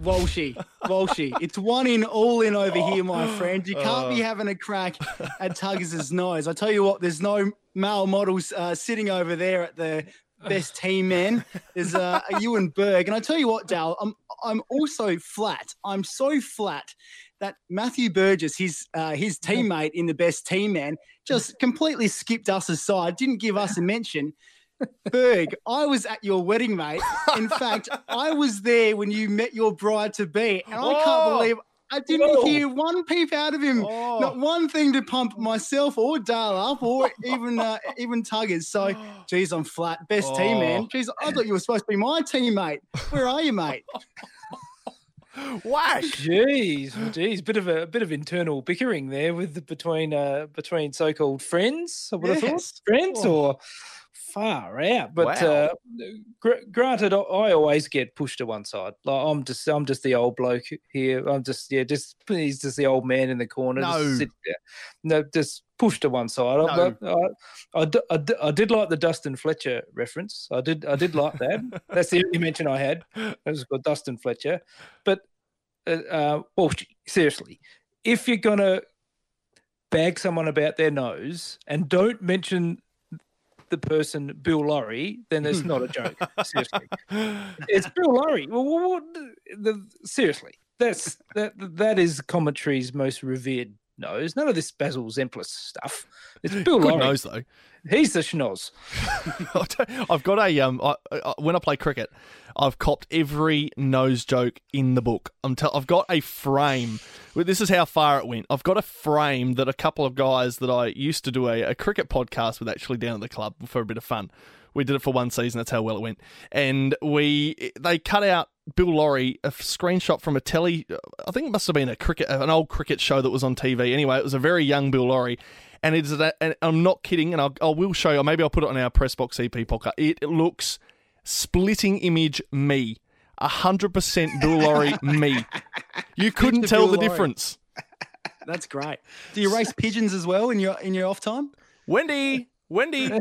Speaker 3: Walshy, Walshy. It's one in, all in over here, my friend. You can't be having a crack at Tuggers' nose. I tell you what, there's no male models uh, sitting over there at the best team man. There's uh, a Ewan Berg. And I tell you what, Dal, I'm, I'm also flat. I'm so flat that Matthew Burgess, his uh, his teammate in the best team man, just completely skipped us aside, didn't give us a mention. Berg, I was at your wedding, mate. In fact, I was there when you met your bride to be, and I
Speaker 1: Oh.
Speaker 3: can't believe I didn't
Speaker 1: Whoa.
Speaker 3: hear one peep out of him.
Speaker 1: Oh.
Speaker 3: Not one thing to pump myself or Dale up, or even uh, even Tuggers. So, geez, I'm flat. Best team, man.
Speaker 1: Oh.
Speaker 3: Geez, I thought you were supposed to be my teammate. Where are you, mate?
Speaker 1: Whack.
Speaker 2: Jeez, jeez, bit of a bit of internal bickering there with the, between uh between so-called friends. I would have thought friends
Speaker 3: Oh.
Speaker 2: or far out. But
Speaker 1: Wow.
Speaker 2: uh, gr- granted, I, I always get pushed to one side. Like I'm just I'm just the old bloke here. I'm just yeah, just he's just the old man in the corner.
Speaker 1: No.
Speaker 2: just sit there. no, just pushed to one side.
Speaker 1: No.
Speaker 2: I-. I, I, d- I d- I did like the Dustin Fletcher reference. I did I did like that. That's the only mention I had. It was called Dustin Fletcher. But uh, uh, well, seriously, if you're gonna bag someone about their nose and don't mention the person Bill Lawry, then it's not a joke. Seriously, it's Bill Lawry. Well, what, what- the, seriously, that's that that is commentary's most revered nose. None of this Basil Zempilas stuff. It's Bill
Speaker 1: Good
Speaker 2: Lawry.
Speaker 1: nose though.
Speaker 2: He's the schnoz.
Speaker 1: I've got a um. I, I, when I play cricket, I've copped every nose joke in the book. I'm tell, I've got a frame. This is how far it went. I've got a frame that a couple of guys that I used to do a, a cricket podcast with actually down at the club for a bit of fun. We did it for one season. That's how well it went. And we they cut out Bill Lawry a screenshot from a telly. Uh, I think it must have been a cricket, uh, an old cricket show that was on TV. Anyway, it was a very young Bill Lawry, and it's a, and I'm not kidding. And I'll, I will show you. Maybe I'll put it on our press box EP podcast. It looks splitting image me, hundred percent Bill Lawry me. You couldn't tell
Speaker 3: Bill
Speaker 1: the
Speaker 3: Lawry.
Speaker 1: difference.
Speaker 3: That's great. Do you race pigeons as well in your in your off time?
Speaker 1: Wendy, Wendy.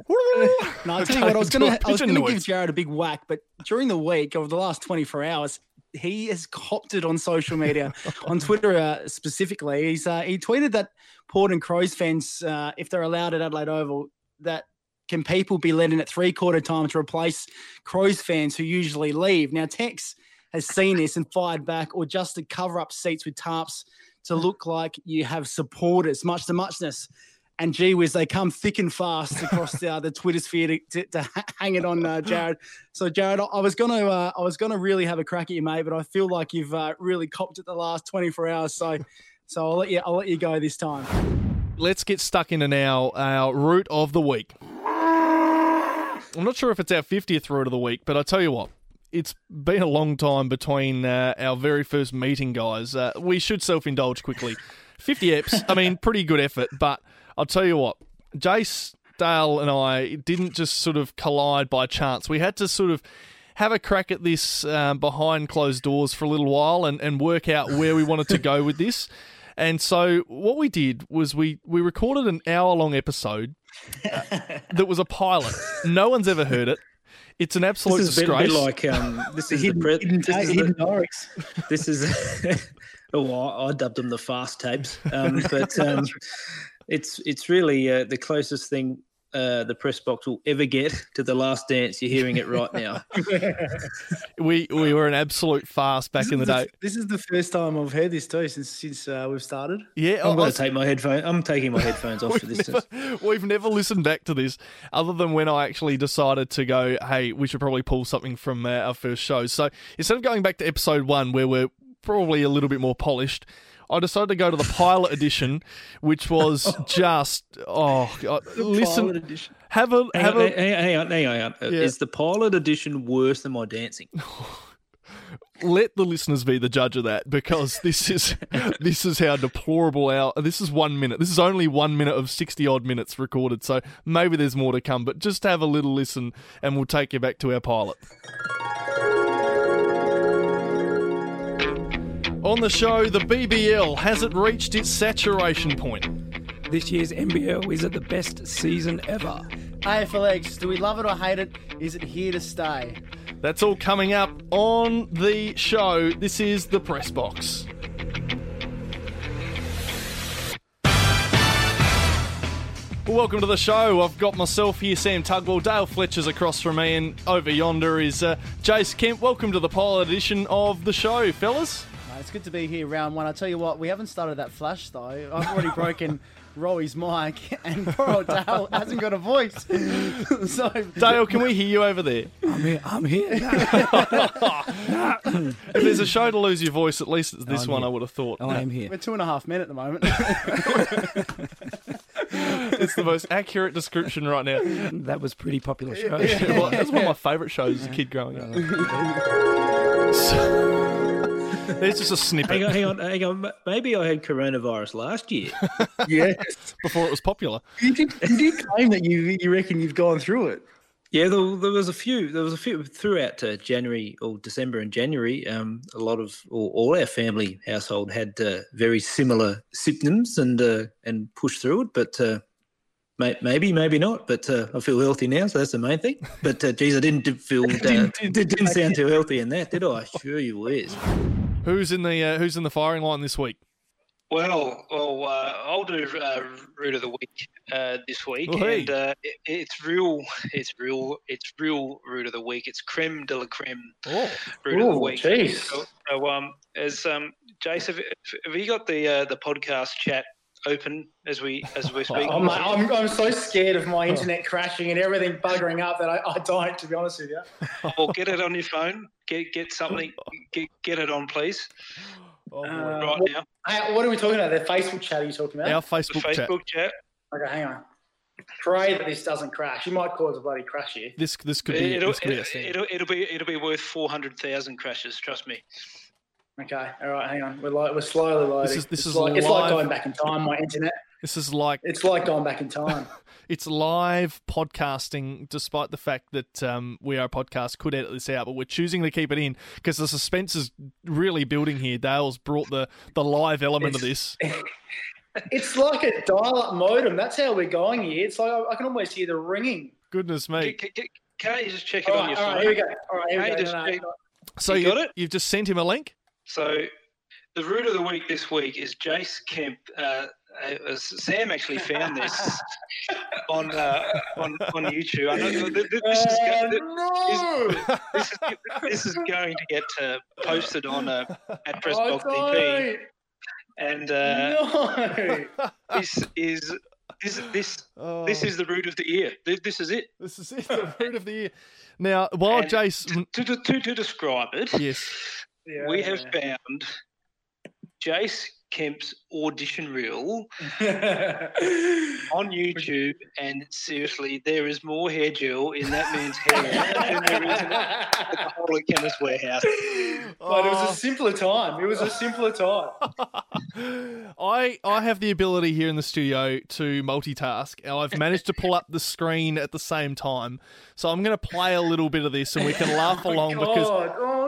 Speaker 3: No, I tell you what, I was was gonna give. Jared a big whack, but during the week over the last 24 hours, he has copped it on social media, on Twitter uh, specifically. He's uh, he tweeted that Port and Crows fans, uh, if they're allowed at Adelaide Oval, that can people be let in at three quarter time to replace Crows fans who usually leave? Now Tex has seen this and fired back, or just to cover up seats with tarps to look like you have supporters, much to muchness. And gee whiz, they come thick and fast across the, uh, the Twitter sphere to, to, to hang it on uh, Jared. So Jared, I- was gonna uh, I was gonna really have a crack at you, mate, but I feel like you've uh, really copped it the last 24 hours. So so I'll let you I'll let you go this time.
Speaker 1: Let's get stuck into now our route of the week. I'm not sure if it's our 50th route of the week, but I tell you what, it's been a long time between uh, our very first meeting, guys. Uh, we should self indulge quickly. 50 eps, I mean, pretty good effort, but I'll tell you what, Jace Dale and I didn't just sort of collide by chance. We had to sort of have a crack at this um, behind closed doors for a little while and, and work out where we wanted to go with this. And so what we did was we, we recorded an hour long episode uh, that was a pilot. No one's ever heard it. It's an absolute
Speaker 2: This is a bit,
Speaker 1: disgrace.
Speaker 2: bit like um, this is the
Speaker 3: Hidden-
Speaker 2: pre-
Speaker 3: hidden
Speaker 2: this is
Speaker 3: hidden
Speaker 2: the,
Speaker 3: diaries.
Speaker 2: this is oh I, I dubbed them the fast tapes, um, but um, it's it's really uh, the closest thing uh, the press box will ever get to the last dance. You're hearing it right now.
Speaker 1: we we were an absolute farce back
Speaker 3: This
Speaker 1: in the
Speaker 3: is
Speaker 1: day.
Speaker 3: This is the first time I've heard this too since since uh, we've started.
Speaker 1: Yeah,
Speaker 2: I'm
Speaker 1: I-
Speaker 2: going to take my headphone. I'm taking my headphones off for this.
Speaker 1: never, we've never listened back to this other than when I actually decided to go, hey, we should probably pull something from uh, our first show. So instead of going back to episode one, where we're probably a little bit more polished, I decided to go to the pilot edition, which was just, oh, God, listen,
Speaker 3: pilot edition.
Speaker 1: have a,
Speaker 2: Hang
Speaker 1: have
Speaker 2: on,
Speaker 1: a,
Speaker 2: hang on, hang on, hang on. hang on. Uh,
Speaker 1: Yeah.
Speaker 2: Is the pilot edition worse than my dancing?
Speaker 1: let the listeners be the judge of that because this is this is how deplorable our this is one minute this is only one minute of 60 odd minutes recorded so maybe there's more to come but just have a little listen and we'll take you back to our pilot on the show the bbl has it reached its saturation point
Speaker 14: This year's NBL is at the best season ever.
Speaker 3: AFLX, do we love it or hate it? Is it here to stay?
Speaker 1: that's all coming up on the show this is the press box Well, welcome to the show. I've got myself here, Sam Tugwell. Dale Fletcher's across from me, and over yonder is uh, Jace Kemp. Welcome to the pilot edition of the show, fellas.
Speaker 3: Mate, it's good to be here, round one. I tell you what, we haven't started that flash though. I've already broken Roy's mic, and poor old Dale hasn't got a voice. so
Speaker 1: Dale, can we hear you over there?
Speaker 14: I'm here. I'm here.
Speaker 1: If there's a show to lose your voice, at least it's this
Speaker 14: I'm
Speaker 1: one,
Speaker 14: here.
Speaker 1: I would have thought.
Speaker 14: Oh, I am here.
Speaker 3: We're two and a half men at the moment.
Speaker 1: It's the most accurate description right now.
Speaker 14: That was pretty popular show.
Speaker 1: Yeah, well, that's one of my favourite shows as a kid growing up. So- there's just a snippet
Speaker 2: hang on, hang on, hang on. Maybe I had coronavirus last year.
Speaker 3: yes.
Speaker 1: before it was popular.
Speaker 3: You did, you did claim that you you reckon you've gone through it.
Speaker 2: Yeah, there, there was a few. There was a few throughout uh, January or December and January. Um, a lot of or all our family household had uh, very similar symptoms and uh, and pushed through it. But uh, may, maybe, maybe not. But uh, I feel healthy now, so that's the main thing. But uh, geez, I didn't feel uh,
Speaker 3: Didn't-
Speaker 2: didn't, didn't sound too healthy in that, did I? Sure, you was.
Speaker 1: Who's in the uh, Who's in the firing line this week?
Speaker 15: Well, well, uh, I'll do uh, root of the week uh, this week,
Speaker 1: Oh, hey.
Speaker 15: and uh, it, it's real, it's real, it's real root of the week. It's creme de la creme
Speaker 1: Oh,
Speaker 15: root of the week.
Speaker 3: jeez.
Speaker 15: So, so, um, as um, Jace, have, have you got the uh, the podcast chat open as we as we speak?
Speaker 3: Oh, mate, I'm, I'm so scared of my internet crashing and everything buggering up that I, I don't, to be honest with you.
Speaker 15: Or get it on your phone. Get get something. Get get it on, please.
Speaker 1: Oh.
Speaker 3: Uh,
Speaker 15: right
Speaker 3: what,
Speaker 15: now,
Speaker 3: hey, what are we talking about? The Facebook chat are you talking about?
Speaker 1: Our
Speaker 15: the
Speaker 1: Facebook, chat.
Speaker 15: Facebook chat.
Speaker 3: Okay, hang on. Pray that this doesn't crash. You might cause a bloody crash here.
Speaker 1: This this could be
Speaker 15: It'll,
Speaker 1: this could be
Speaker 15: it'll,
Speaker 1: scam.
Speaker 15: it'll, it'll be it'll be worth four hundred thousand crashes. Trust me.
Speaker 3: Okay, all right, hang on. We're like we're slowly loading.
Speaker 1: This is- this
Speaker 3: it's
Speaker 1: is
Speaker 3: like, it's like going back in time. My internet.
Speaker 1: This is like
Speaker 3: It's like going back in time.
Speaker 1: it's live podcasting, despite the fact that um, we are a podcast. Could edit this out, but we're choosing to keep it in because the suspense is really building here. Dale's brought the the live element of this.
Speaker 3: it's like a dial-up modem. That's how we're going here. It's like I, I can almost hear the ringing.
Speaker 1: Goodness me!
Speaker 15: Can, can, can't you just check it
Speaker 3: All
Speaker 15: on
Speaker 3: right,
Speaker 15: your
Speaker 3: all
Speaker 15: phone?
Speaker 3: right, here we go. All right, here we go. No, no, no.
Speaker 1: So
Speaker 15: You
Speaker 1: you,
Speaker 15: got it?
Speaker 1: you've just sent him a link.
Speaker 15: So, the root of the week this week is Jace Kemp. Uh, uh, Sam actually found this on uh, on on YouTube. I know th- th- this is
Speaker 3: Oh,
Speaker 15: go- this, is, this is going to get uh, posted on uh, at
Speaker 3: Oh,
Speaker 15: Pressbox DP, and uh,
Speaker 3: no.
Speaker 15: this is this this
Speaker 1: Oh,
Speaker 15: this is the root of the year. This, is it.
Speaker 1: this is it, the root of the year. Now, while
Speaker 15: And
Speaker 1: Jace,
Speaker 15: To, to, to, to describe it,
Speaker 1: yes,
Speaker 3: Yeah,
Speaker 15: we have found Jace
Speaker 2: Kemp's audition reel on YouTube, and seriously, there is more hair gel in that man's hair than there is in the whole Chemist Warehouse.
Speaker 3: But it was a simpler time. It was a simpler time.
Speaker 1: I I have the ability here in the studio to multitask, and I've managed to pull up the screen at the same time. So I'm going to play a little bit of this, and we can laugh oh along because
Speaker 3: Oh no.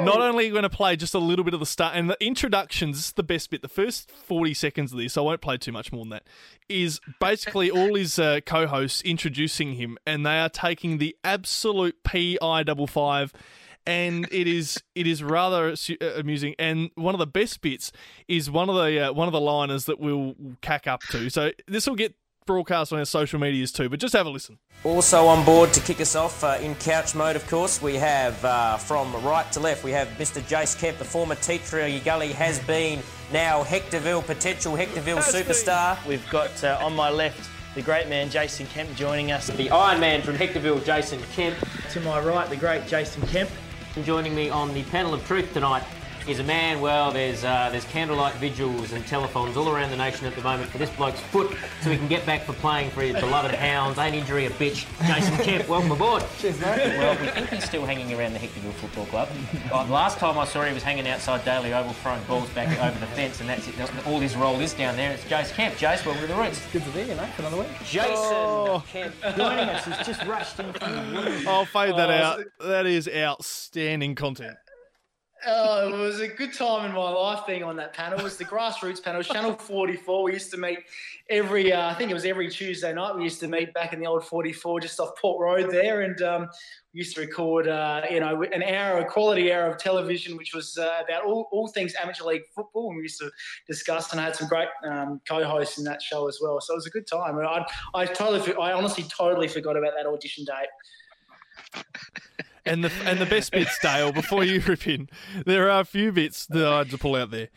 Speaker 1: Not only are you going to play just a little bit of the start and the introductions. This is the best bit. The first forty seconds of this, I won't play too much more than that. Is basically all his uh, co-hosts introducing him, and they are taking the absolute pi double five. And it is it is rather uh, amusing. And one of the best bits is one of the uh, one of the liners that we'll cack up to. So this will get broadcast on our social medias too. But just have a listen.
Speaker 16: Also on board to kick us off uh, in couch mode, of course, we have uh, from right to left, we have Mr. Jace Kemp, the former Tea Tree Gully has been, now Hectorville, potential Hectorville superstar.
Speaker 17: We've got uh, on my left the great man Jason Kemp joining us.
Speaker 16: The Iron Man from Hectorville, Jason Kemp.
Speaker 17: To my right, the great Jason Kemp.
Speaker 16: And joining me on the panel of truth tonight is a man, well, there's uh, there's candlelight vigils and telethons all around the nation at the moment for this bloke's foot so he can get back for playing for his beloved Hounds. Ain't injury a bitch. Jason Kemp, welcome aboard.
Speaker 17: Cheers, mate. Well, we think he's still hanging around the Hectorville Football Club. Uh, last time I saw him, he was hanging outside Daly Oval throwing balls back over the fence, and that's it. All his role is down there. It's Jace Kemp. Jace, welcome to the Roots.
Speaker 18: Good to be here, mate, for another week.
Speaker 16: Jason Kemp joining us. He's just rushed in from the room.
Speaker 1: I'll fade that
Speaker 3: Oh,
Speaker 1: out. That is outstanding content.
Speaker 3: Oh, it was a good time in my life being on that panel. It was the grassroots panel, Channel 44. We used to meet every, uh, I think it was every Tuesday night. We used to meet back in the old 44 just off Port Road there. And um, we used to record, uh, you know, an hour, a quality hour of television, which was uh, about all, all things amateur league football. And we used to discuss and I had some great um, co-hosts in that show as well. So it was a good time. I, I totally, I honestly totally forgot about that audition date.
Speaker 1: And the and the best bits, Dale, before you rip in, there are a few bits that I had to pull out there.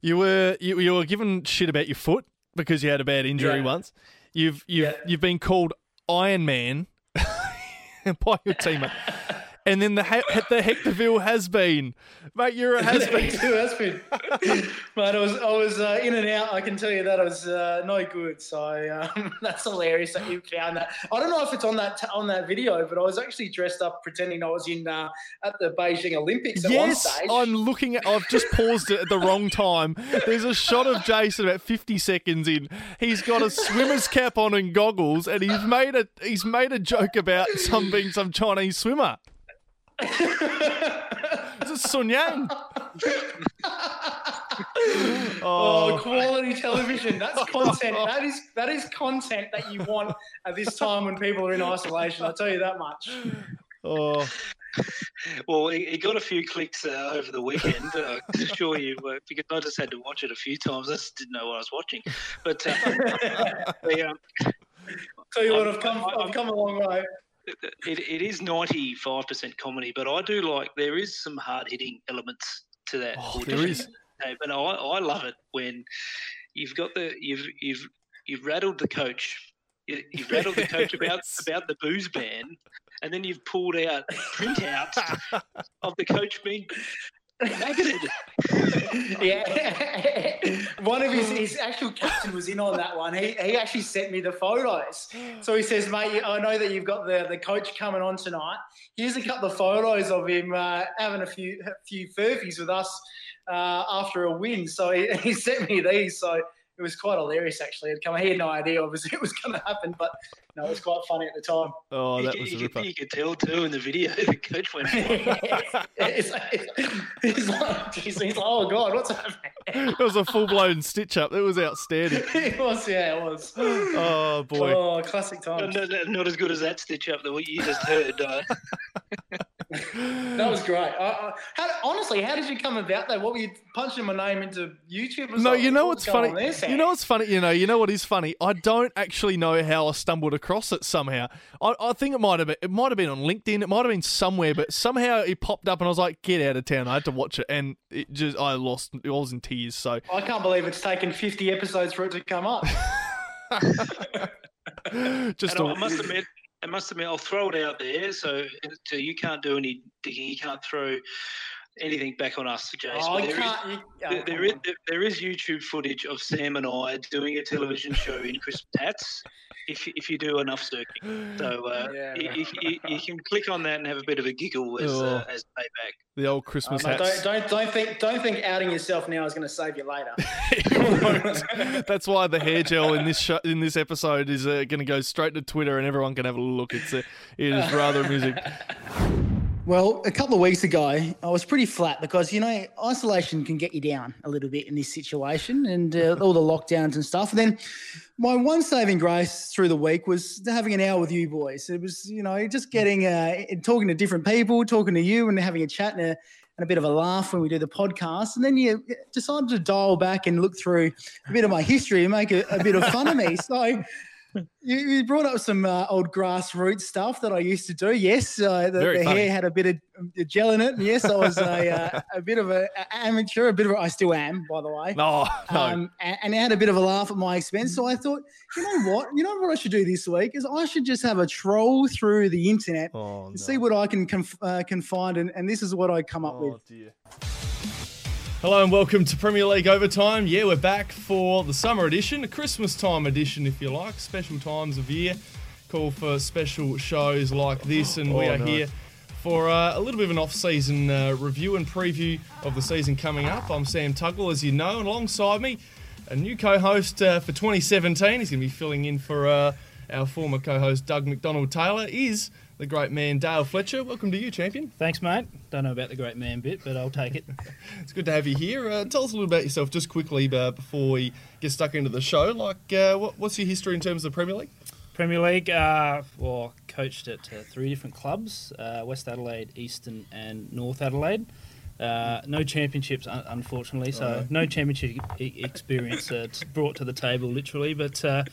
Speaker 1: You were you, you were given shit about your foot because you had a bad injury
Speaker 3: Yeah.
Speaker 1: once. You've you've you've been called Iron Man by your teammate. And then the ha- the Hectorville has been, mate. You're a has been.
Speaker 3: Too has been. Mate, I was I was uh, in and out. I can tell you that I was uh, no good. So um, that's hilarious that you found that. I don't know if it's on that t- on that video, but I was actually dressed up pretending I was in uh, at the Beijing Olympics at one
Speaker 1: Yes. I'm looking at. I've just paused it at the wrong time. There's a shot of Jason about 50 seconds in. He's got a swimmer's cap on and goggles, and he's made a he's made a joke about some being some Chinese swimmer. Is it Sun Yang?
Speaker 3: Oh, quality television. That's content. That is that is content that you want at this time when people are in isolation. I'll tell you that much.
Speaker 1: Oh,
Speaker 2: Well, he, he got a few clicks uh, over the weekend. I can assure you, uh, because I just had to watch it a few times. I just didn't know what I was watching. But uh, the, um,
Speaker 3: Tell you what, I've come I've come a long way.
Speaker 2: It, it is 95% comedy, but I do like there is some hard hitting elements to that.
Speaker 1: Oh, there is.
Speaker 2: and I, I love it when you've got the you've you've you've rattled the coach. You, you've rattled the coach about about the booze ban, and then you've pulled out printouts of the coach being maggoted.
Speaker 3: yeah, one of his, his actual captain was in on that one. He, he actually sent me the photos. So he says, "Mate, I know that you've got the, the coach coming on tonight. Here's a couple of photos of him uh, having a few a few furfies with us uh, after a win." So he, he sent me these. So it was quite hilarious actually. It come, he had no idea obviously it was going to happen, but no, it was quite funny at the time.
Speaker 1: Oh,
Speaker 2: you,
Speaker 1: that
Speaker 2: could-
Speaker 1: was a
Speaker 2: you,
Speaker 1: ripper.
Speaker 2: could, you could tell too in the video the coach went.
Speaker 3: It's like, he's like, he's like, oh god, what's happening?
Speaker 1: It was a full blown stitch up. That was outstanding.
Speaker 3: it was, yeah, it was.
Speaker 1: Oh boy.
Speaker 3: Oh, classic times.
Speaker 2: No, no, not as good as that stitch up that what you just heard. Uh,
Speaker 3: That was great. I, I, how, honestly, how did you come about that? What were you punching my name into YouTube? Or
Speaker 1: No,
Speaker 3: something?
Speaker 1: you know
Speaker 3: What
Speaker 1: what's funny?
Speaker 3: there,
Speaker 1: You know what's funny? You know, you know what is funny? I don't actually know how I stumbled across it somehow. I, I think it might have been it might have been on LinkedIn, it might have been somewhere, but somehow it popped up and I was like, get out of town. I had to watch it and it just I lost I was in tears. So
Speaker 3: I can't believe it's taken 50 episodes for it to come up.
Speaker 1: just
Speaker 2: and I,
Speaker 1: a-
Speaker 2: I must admit, I must admit, I'll throw it out there. So, so you can't do any digging. You can't throw
Speaker 15: anything back on us, Jace.
Speaker 3: Oh,
Speaker 15: but there is-
Speaker 3: oh,
Speaker 15: there- there
Speaker 3: come
Speaker 15: is,
Speaker 3: on.
Speaker 15: there- there is YouTube footage of Sam and I doing a television show in Christmas hats. If, if you do enough searching, so uh, you, you, you, you can click on that and have a bit of a giggle as uh,
Speaker 1: Oh.
Speaker 15: as payback.
Speaker 1: The old Christmas
Speaker 3: mate,
Speaker 1: hats.
Speaker 3: don't, don't don't think don't think outing yourself now is going to save you later.
Speaker 1: That's why the hair gel in this show, in this episode is uh, going to go straight to Twitter and everyone can have a look. It's uh, it is rather amusing.
Speaker 3: Well, a couple of weeks ago, I was pretty flat because you know isolation can get you down a little bit in this situation, and uh, all the lockdowns and stuff. And then my one saving grace through the week was having an hour with you boys. It was you know just getting uh, talking to different people, talking to you, and having a chat and a, and a bit of a laugh when we do the podcast. And then you decided to dial back and look through a bit of my history and make a, a bit of fun of me. So. You, you brought up some uh, old grassroots stuff that I used to do. Yes, uh, the, the hair had a bit of gel in it. And yes, I was a, uh, a bit of a, a amateur, a bit of a, I still am, by the way.
Speaker 1: No, no.
Speaker 3: Um, and, and I had a bit of a laugh at my expense. So I thought, you know what? You know what I should do this week is I should just have a troll through the internet
Speaker 1: Oh,
Speaker 3: and see what I can conf- uh, can find. And, and this is what I come up with.
Speaker 1: dear. Hello and welcome to Premier League Overtime. Yeah, we're back for the summer edition, a Christmas time edition, if you like. Special times of year call for special shows like this, and we Oh, are no. here for uh, a little bit of an off-season uh, review and preview of the season coming up. I'm Sam Tugwell, as you know, and alongside me, a new co-host uh, for 2017. He's going to be filling in for uh, our former co-host Doug McDonald Taylor. Is the great man Dale Fletcher. Welcome to you, champion.
Speaker 2: Thanks, mate. Don't know about the great man bit, but I'll take it.
Speaker 1: It's good to have you here. Uh, tell us a little about yourself, just quickly, uh, before we get stuck into the show. Like, uh, what, what's your history in terms of the Premier League?
Speaker 2: Premier League, uh, well, coached at uh, three different clubs uh, West Adelaide, Eastern, and North Adelaide. Uh, no championships, un- unfortunately, so
Speaker 1: Oh,
Speaker 2: no championship e- experience uh, brought to the table, literally. But uh,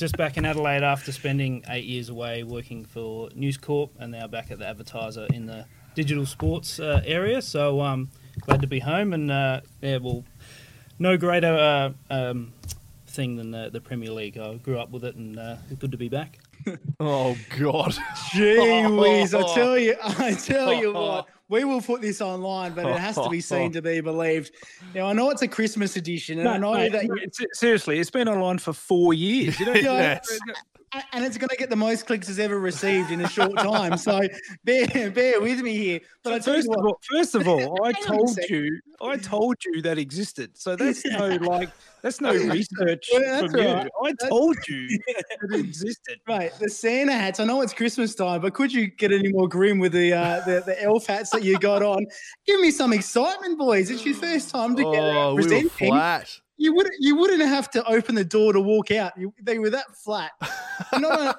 Speaker 2: just back in Adelaide after spending eight years away working for News Corp, and now back at the advertiser in the digital sports uh, area. So um, glad to be home, and uh, yeah, well, no greater uh, um, thing than the, the Premier League. I grew up with it, and uh, good to be back.
Speaker 1: Oh God!
Speaker 3: Gee whiz, I tell you, I tell you what, we will put this online, but it has to be seen to be believed. Now I know it's a Christmas edition, and I know
Speaker 2: mate,
Speaker 3: that
Speaker 2: mate, seriously, it's been online for four years. You know,
Speaker 3: you know,
Speaker 1: Yes.
Speaker 3: a- and it's going to get the most clicks it's ever received in a short time. So bear, bear with me here. But tell
Speaker 2: First
Speaker 3: you
Speaker 2: of all, first of all, I
Speaker 3: Hang on a
Speaker 2: told you, I told you that existed. So that's no like, that's no research
Speaker 3: Well, that's
Speaker 2: from you.
Speaker 3: right.
Speaker 2: I told you that it existed.
Speaker 3: Mate, the Santa hats. I know it's Christmas time, but could you get any more grim with the uh, the, the elf hats that you got on? Give me some excitement, boys. It's your first time together.
Speaker 1: Oh, we were flat.
Speaker 3: You wouldn't you wouldn't have to open the door to walk out. You, they were that flat. A-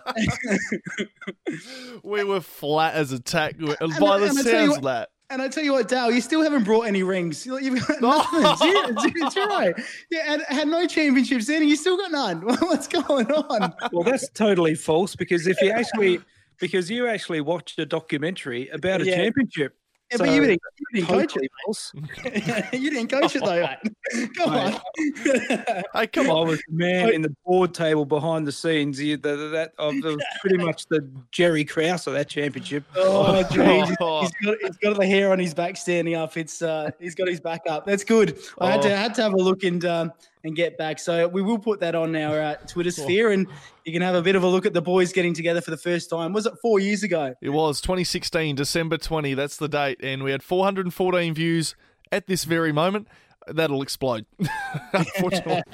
Speaker 1: We were flat as a tack. And
Speaker 3: And
Speaker 1: by
Speaker 3: I-
Speaker 1: the
Speaker 3: and tell you
Speaker 1: sounds
Speaker 3: what-
Speaker 1: of that,
Speaker 3: and I tell you what, Dale, you still haven't brought any rings. You- You've got oh. nothing. Zero, zero. Yeah, and had no championships in, and you still got none. What's going on?
Speaker 2: Well, that's totally false because if you actually, because you actually watched a documentary about a
Speaker 3: Yeah.
Speaker 2: championship.
Speaker 3: Yeah, but you
Speaker 2: So,
Speaker 3: didn't, you didn't coach it. you didn't coach it though. mate. Come on.
Speaker 1: hey, come
Speaker 2: I was the man in the board table behind the scenes. You, the, the, that of the, pretty much the Jerry Krause of that championship.
Speaker 3: Oh, geez. He's got, he's got the hair on his back standing up. It's uh, he's got his back up. That's good. I had to
Speaker 1: Oh.
Speaker 3: had to have a look and um, and get back. So we will put that on our uh, Twitter sphere, and you can have a bit of a look at the boys getting together for the first time. Was it four years ago?
Speaker 1: It was 2016, December 20. That's the date, and we had 414 views at this very moment. That'll explode. Unfortunately.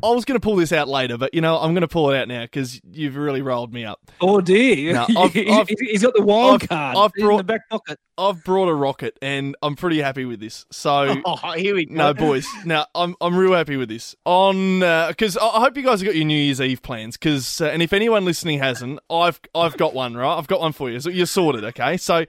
Speaker 1: I was going to pull this out later, but you know I'm going to pull it out now because you've really rolled me up.
Speaker 2: Oh dear,
Speaker 1: No, I've- I've-
Speaker 2: he's got the wild
Speaker 1: I've-
Speaker 2: card
Speaker 1: I've
Speaker 2: in the back pocket.
Speaker 1: I've brought a rocket, and I'm pretty happy with this. So
Speaker 3: Oh, here we go.
Speaker 1: No, boys. Now I'm I'm real happy with this. On because I I hope you guys have got your New Year's Eve plans. Because uh, and if anyone listening hasn't, I've I've got one. Right, I've got one for you. So you're sorted. Okay. So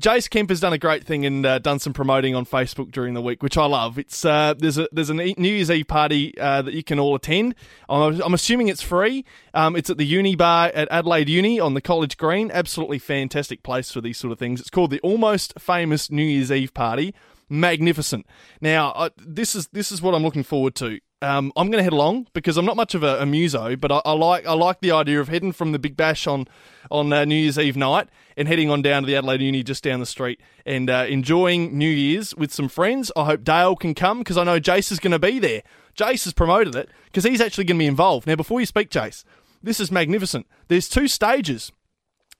Speaker 1: Jace Kemp has done a great thing and uh, done some promoting on Facebook during the week, which I love. It's uh, there's a there's a New Year's Eve party uh, that you can all attend. I'm, I'm assuming it's free. Um, it's at the Uni Bar at Adelaide Uni on the College Green. Absolutely fantastic place for these sort of things. It's called the Almost Famous New Year's Eve Party magnificent. Now, uh, this is this is what I'm looking forward to. um, I'm going to head along because I'm not much of a, a muso, but I, I like I like the idea of heading from the Big Bash on on uh, New Year's Eve night and heading on down to the Adelaide Uni just down the street and uh, enjoying New Year's with some friends. I hope Dale can come because I know Jace is going to be there. Jace has promoted it because he's actually going to be involved. Now, before you speak, Jace, this is magnificent. There's two stages.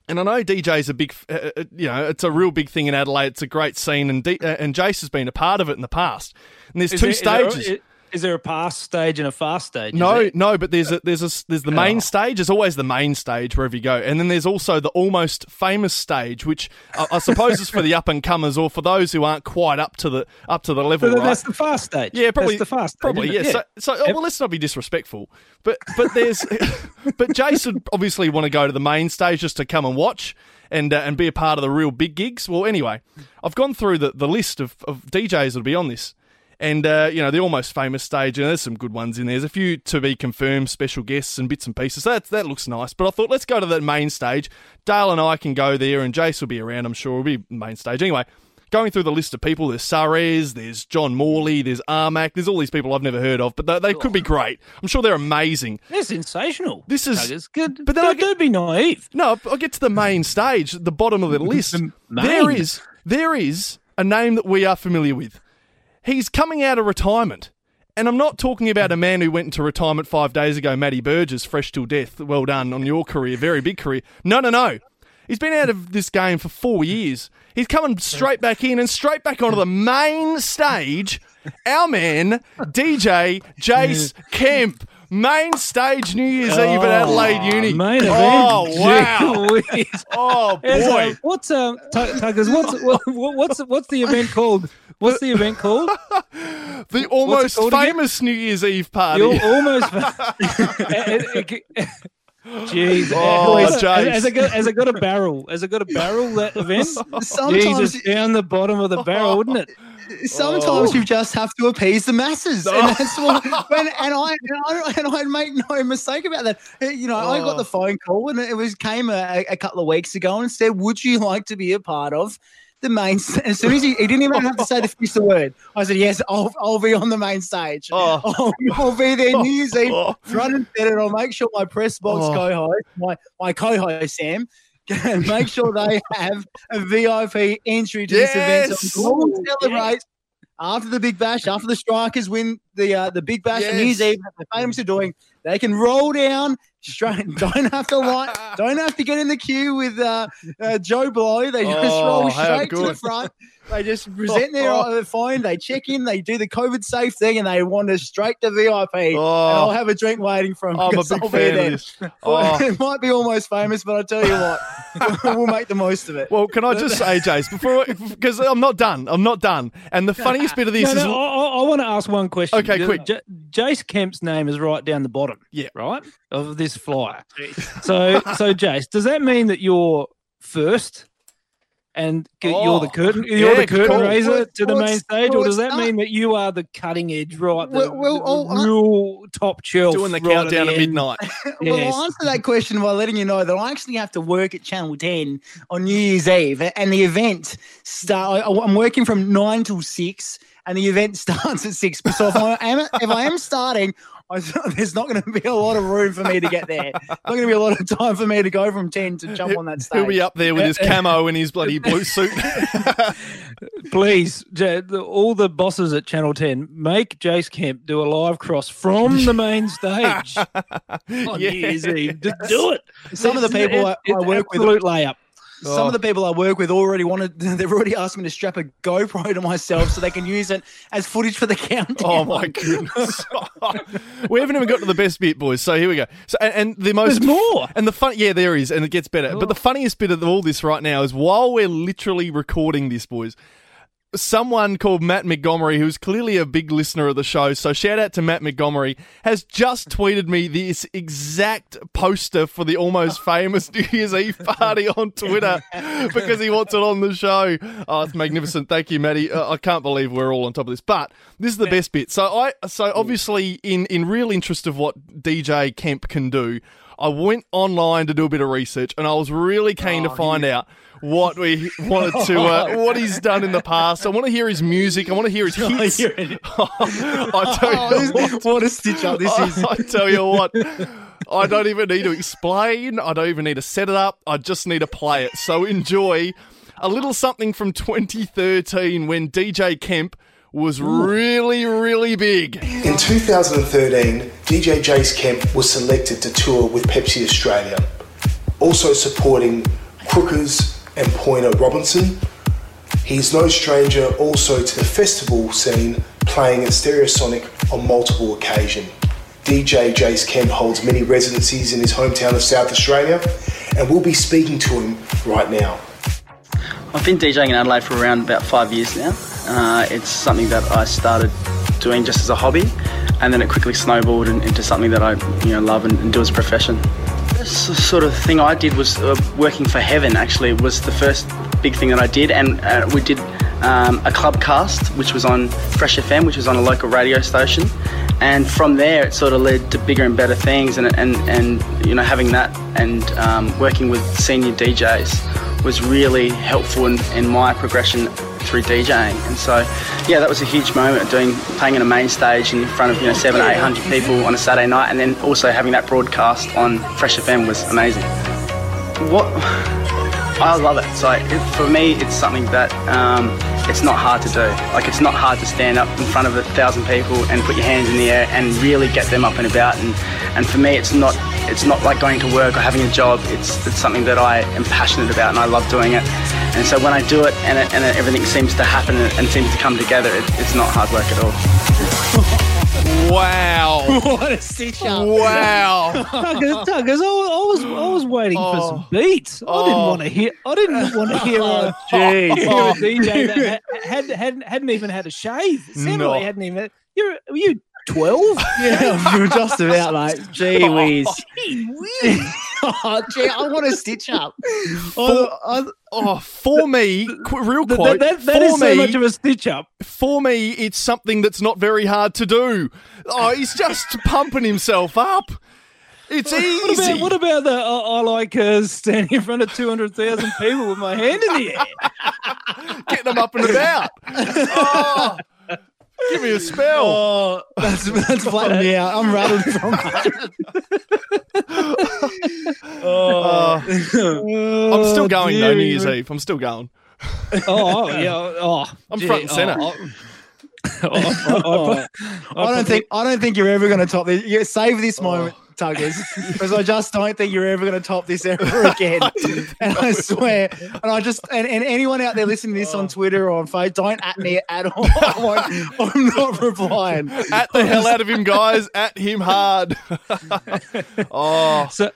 Speaker 1: And I know DJ's a big, uh, uh, you know, it's a real big thing in Adelaide. It's a great scene, and D- uh, and Jace has been a part of it in the past. And there's
Speaker 2: Is
Speaker 1: two
Speaker 2: there- is there-
Speaker 1: stages.
Speaker 2: Is there a pass stage and a fast stage?
Speaker 1: No,
Speaker 2: there?
Speaker 1: no, but there's a there's a there's the main
Speaker 2: Oh.
Speaker 1: stage. There's always the main stage wherever you go, and then there's also the almost famous stage, which I, I suppose is for the up and comers or for those who aren't quite up to the up to the level.
Speaker 2: So
Speaker 1: right?
Speaker 2: that's the fast stage.
Speaker 1: Yeah, probably
Speaker 2: That's the fast. stage,
Speaker 1: Probably, yeah.
Speaker 2: isn't?
Speaker 1: So, so oh, well, let's not be disrespectful, but but there's but Jason obviously want to go to the main stage just to come and watch and uh, and be a part of the real big gigs. Well, anyway, I've gone through the, the list of, of DJs that'll be on this. And uh, you know the almost famous stage, and there's some good ones in there. There's a few to be confirmed, special guests and bits and pieces. So that that looks nice. But I thought let's go to the main stage. Dale and I can go there, and Jace will be around. I'm sure. We'll be main stage anyway going through the list of people, there's Suarez, there's John Morley, there's Armac, there's all these people I've never heard of, but they, they could be great. I'm sure they're amazing.
Speaker 2: They're sensational.
Speaker 1: This is
Speaker 2: Tuggers. good.
Speaker 1: But then I
Speaker 2: don't, don't be naive.
Speaker 1: No, I get to the main stage, the bottom of the list. there
Speaker 2: main?
Speaker 1: is there is a name that we are familiar with. He's coming out of retirement. And I'm not talking about a man who went into retirement five days ago, Matty Burgess, fresh till death. Well done on your career, very big career. No, no, no. He's been out of this game for four years. He's coming straight back in and straight back onto the main stage. Our man, DJ Jace Kemp. Main stage New Year's Eve at Adelaide Uni.
Speaker 2: Main event.
Speaker 1: Oh, wow. Oh, boy.
Speaker 2: uh, what's um Tu- Tuggers? What's what, what's what's the event called? What's the event called?
Speaker 1: The almost
Speaker 2: called again?
Speaker 1: famous New Year's Eve party.
Speaker 2: The al- almost. Jeez,
Speaker 1: Oh,
Speaker 2: has,
Speaker 1: Jace.
Speaker 2: has it got, has it got a barrel? Has it got a barrel that event?
Speaker 3: Sometimes
Speaker 2: Jesus,
Speaker 3: it-
Speaker 2: down the bottom of the barrel, wouldn't it?
Speaker 3: Sometimes
Speaker 2: Oh.
Speaker 3: you just have to appease the masses, and that's what. When, and I and I and I make no mistake about that. Uh, You know, I got the phone call, and it was came a, a couple of weeks ago, and said, "Would you like to be a part of?" The main, as soon as he, he didn't even have to say the finish the word. I said, "Yes, I'll, I'll be on the main stage. I'll, I'll be there New Year's Eve, front and center. I'll make sure my press box
Speaker 1: Oh.
Speaker 3: co-host, my my co-host Sam, can make sure they have a VIP entry to this event.
Speaker 1: Yes.
Speaker 3: So we'll celebrate after the Big Bash, after the Strikers win the uh, the Big Bash and New Year's
Speaker 1: Yes.
Speaker 3: Eve, they're famous for doing. They can roll down straight. Don't have to line. Don't have to get in the queue with uh, uh, Joe Blow. They just
Speaker 1: Oh,
Speaker 3: roll straight to the front. They just present their uh, phone. They check in. They do the COVID safe thing, and they wander straight to VIP. And I'll have a drink waiting for them.
Speaker 1: Oh. I'm a big fan of this. Oh.
Speaker 3: it might be almost famous, but I tell you what, we'll make the most of it.
Speaker 1: Well, can I just say, Jace, before because I'm not done. I'm not done. And the funniest bit of this
Speaker 2: No,
Speaker 1: is
Speaker 2: no, I, I want to ask one question.
Speaker 1: Okay,
Speaker 2: J-
Speaker 1: quick.
Speaker 2: J- Jace Kemp's name is right down the bottom.
Speaker 1: Yeah.
Speaker 2: Right of this flyer. So, so Jace, does that mean that you're first? And g- you're the
Speaker 1: Oh,
Speaker 2: curtain, you're
Speaker 1: yeah,
Speaker 2: the curtain
Speaker 1: call.
Speaker 2: raiser
Speaker 3: Well,
Speaker 2: to the
Speaker 3: well,
Speaker 2: main stage,
Speaker 3: well,
Speaker 2: or does that
Speaker 3: not-
Speaker 2: mean that you are the cutting edge, right? The,
Speaker 3: Well, well,
Speaker 2: the
Speaker 3: oh, I-
Speaker 2: real top shelf,
Speaker 1: doing the
Speaker 2: right
Speaker 1: countdown
Speaker 2: the
Speaker 1: at midnight.
Speaker 3: Well,
Speaker 2: Yes.
Speaker 3: I'll answer that question by letting you know that I actually have to work at Channel 10 on New Year's Eve, and the event start. I- I'm working from nine till six, and the event starts at six. So if I am if I am starting, I, there's not going to be a lot of room for me to get there. Not going to be a lot of time for me to go from ten to jump on that stage.
Speaker 1: He'll be up there with his camo and his bloody blue suit.
Speaker 2: Please, all the bosses at Channel 10, make Jace Kemp do a live cross from the main stage on New Year's Eve. Just do it.
Speaker 3: Some of the
Speaker 2: It's-
Speaker 3: people I, I work with,
Speaker 2: absolute layup.
Speaker 3: Some of oh. the people I work with already wanted. They've already asked me to strap a GoPro to myself so they can use it as footage for the countdown.
Speaker 1: Oh my goodness! we haven't even got to the best bit, boys. So here we go. So and, and the most
Speaker 2: There's more.
Speaker 1: and the fun. Yeah, there is, and it gets better. But the oh. funniest bit of all this right now is while we're literally recording this, boys. Someone called Matt Montgomery, who's clearly a big listener of the show, so shout out to Matt Montgomery, has just tweeted me this exact poster for the almost famous New Year's Eve party on Twitter because he wants it on the show. Oh, it's magnificent. Thank you, Matty. Uh, I can't believe we're all on top of this. But this is the best bit. So I so obviously in in real interest of what DJ Kemp can do, I went online to do a bit of research, and I was really keen
Speaker 3: Oh,
Speaker 1: to find out what we wanted to, uh, what he's done in the past. I want to hear his music. I want to hear his hits. I tell you
Speaker 3: Oh,
Speaker 1: what,
Speaker 3: this- what a stitch up this is.
Speaker 1: I tell you what. I don't even need to explain. I don't even need to set it up. I just need to play it. So enjoy a little something from 2013 when DJ Kemp was really, really big.
Speaker 19: In 2013, DJ Jace Kemp was selected to tour with Pepsi Australia, also supporting Crookers and Pointer Robinson. He's no stranger also to the festival scene, playing at Stereosonic on multiple occasions. DJ Jace Kemp holds many residencies in his hometown of South Australia, and we'll be speaking to him right now.
Speaker 20: I've been DJing in Adelaide for around about five years now. Uh, it's something that I started doing just as a hobby, and then it quickly snowballed into something that I, you know, love and, and do as a profession. This sort of thing I did was uh, working for Heaven. Actually, was the first big thing that I did, and uh, we did um, a club cast, which was on Fresh FM, which was on a local radio station. And from there, it sort of led to bigger and better things, and and, and you know having that and um, working with senior DJs was really helpful in, in my progression through DJing. And so, yeah, that was a huge moment doing playing in a main stage in front of you know seven, eight hundred people on a Saturday night, and then also having that broadcast on Fresh FM was amazing. What I love it. So it, for me, it's something that um, it's not hard to do. Like it's not hard to stand up in front of a thousand people and put your hands in the air and really get them up and about. And, and for me, it's not it's not like going to work or having a job. It's it's something that I am passionate about and I love doing it. And so when I do it and, it, and everything seems to happen and, and seems to come together, it, it's not hard work at all.
Speaker 1: Wow.
Speaker 3: what a stitch up.
Speaker 1: Wow.
Speaker 2: Tuggers, Tuggers, I, I was I was waiting for
Speaker 1: Oh.
Speaker 2: some beats. I didn't oh. want to hear. I didn't want to hear a, oh,
Speaker 3: jeez.
Speaker 2: hear DJ that oh. had, had, hadn't hadn't even had a shave. It
Speaker 3: No.
Speaker 2: he hadn't even. You're were you twelve?
Speaker 3: Yeah, you were just about, mate. Gee whiz. oh, gee, I want to stitch up.
Speaker 1: For, oh, for me, real quote.
Speaker 2: that- that
Speaker 1: for
Speaker 2: is so
Speaker 1: me,
Speaker 2: much of a stitch up.
Speaker 1: For me, it's something that's not very hard to do. Oh, he's just pumping himself up. It's
Speaker 2: What
Speaker 1: easy.
Speaker 2: about, what about the I, I like uh, standing in front of two hundred thousand people with my hand in the air?
Speaker 1: Getting them up and about. Oh, give me a spell.
Speaker 3: Oh, that's that's flattened me out. I'm rattled from that.
Speaker 1: Oh. I'm still going though, New Year's. Eve. I'm still going.
Speaker 2: Oh, oh, yeah. Oh,
Speaker 1: I'm front and oh, centre.
Speaker 2: Oh. Oh,
Speaker 3: oh, oh. Oh, I don't think I don't think you're ever going to top this. You save this moment,
Speaker 1: Oh.
Speaker 3: Tuggers, because I just don't think you're ever going to top this ever again. and I swear, and I just and, and anyone out there listening to this
Speaker 1: Oh.
Speaker 3: on Twitter or on Facebook, don't at me at all. I won't, I'm not replying.
Speaker 1: At the hell out of him, guys. At him hard. oh,
Speaker 2: So,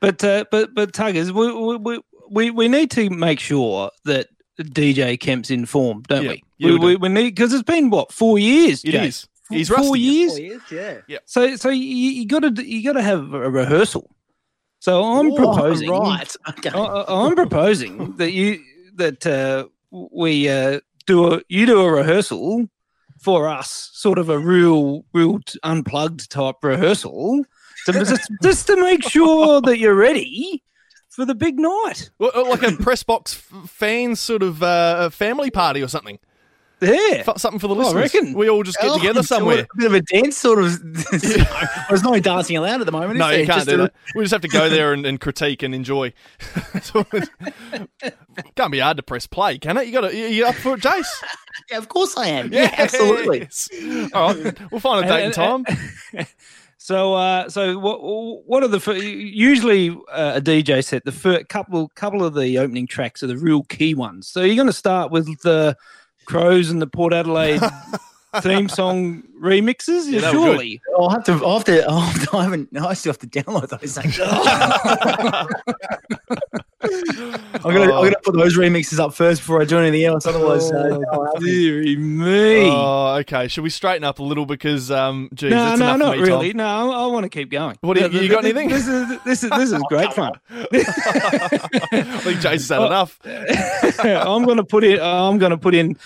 Speaker 2: but uh, but but Tuggers, we, we we we need to make sure that DJ Kemp's informed, don't
Speaker 1: Yeah,
Speaker 2: we?
Speaker 1: yeah,
Speaker 2: we,
Speaker 1: we do.
Speaker 2: we, we need because it's been what four years.
Speaker 1: It
Speaker 2: Jake?
Speaker 1: is. He's
Speaker 2: four
Speaker 1: rusty.
Speaker 2: years.
Speaker 3: Four years, yeah.
Speaker 1: Yeah.
Speaker 2: So so you, you got to you got to have a rehearsal. So I'm
Speaker 3: Oh,
Speaker 2: proposing.
Speaker 3: right. Okay.
Speaker 2: I, I- I'm proposing that you that uh, we uh, do a you do a rehearsal for us, sort of a real real t- unplugged type rehearsal, to, just, just to make sure that you're ready for the big night.
Speaker 1: Well, uh, like a press box f- fan sort of uh, family party or something.
Speaker 2: Yeah,
Speaker 1: something for the
Speaker 2: I
Speaker 1: listeners.
Speaker 2: reckon.
Speaker 1: we all just get
Speaker 3: Oh,
Speaker 1: together somewhere.
Speaker 3: A bit of a dance sort of. There's no dancing allowed at the moment.
Speaker 1: No, you can't
Speaker 3: Just
Speaker 1: do
Speaker 3: a-
Speaker 1: that. We just have to go there and, and critique and enjoy. Can't be hard to press play, can it? You got to. You up for it, Jace?
Speaker 3: Yeah, of course I am. Yeah, absolutely.
Speaker 1: Yes. All right, we'll find a date and time.
Speaker 2: So, uh, so what? What are the usually uh, a DJ set? The first couple, couple of the opening tracks are the real key ones. So you're going to start with the Crows and the Port Adelaide theme song remixes.
Speaker 3: Yeah, that was good.
Speaker 2: surely.
Speaker 3: I'll have to. I'll have to. I'll have to I haven't. I still have to download those. Actually, I'm gonna. I'm gonna put those remixes up first before I do anything else. Otherwise, uh,
Speaker 2: Oh, dearie me.
Speaker 1: Oh, okay. Should we straighten up a little because, um, geez,
Speaker 2: no, no,
Speaker 1: enough
Speaker 2: not
Speaker 1: for me, Tom.
Speaker 2: really. No, I, want to keep going.
Speaker 1: What do you-
Speaker 2: Th-
Speaker 1: you got
Speaker 2: th-
Speaker 1: anything?
Speaker 2: This is this is this is great fun.
Speaker 1: I think Jason's had
Speaker 2: Oh.
Speaker 1: enough.
Speaker 2: I'm going to put in. I'm going to put in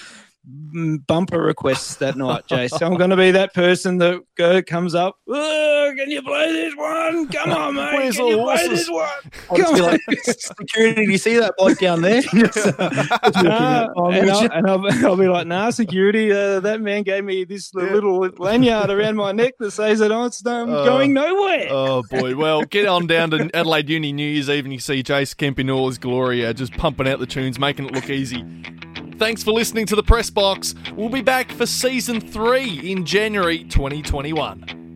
Speaker 2: bumper requests that night, Jay. So I'm going to be that person that go, comes up. Oh, can you play this one? Come on, mate.
Speaker 1: Where's
Speaker 2: can you play this one? Come on.
Speaker 3: like, security, do you see that bloke down there? Uh, just looking
Speaker 2: Nah,
Speaker 3: at-
Speaker 2: and, I'll, and I'll, I'll be like, nah, security, uh, that man gave me this little lanyard around my neck that says that I'm um,
Speaker 1: Uh,
Speaker 2: going nowhere.
Speaker 1: Oh boy! Well, get on down to Adelaide Uni New Year's Eve and you see Jace Kemp in all his glory, uh, just pumping out the tunes, making it look easy. Thanks for listening to the Press Box. We'll be back for season three in January 2021.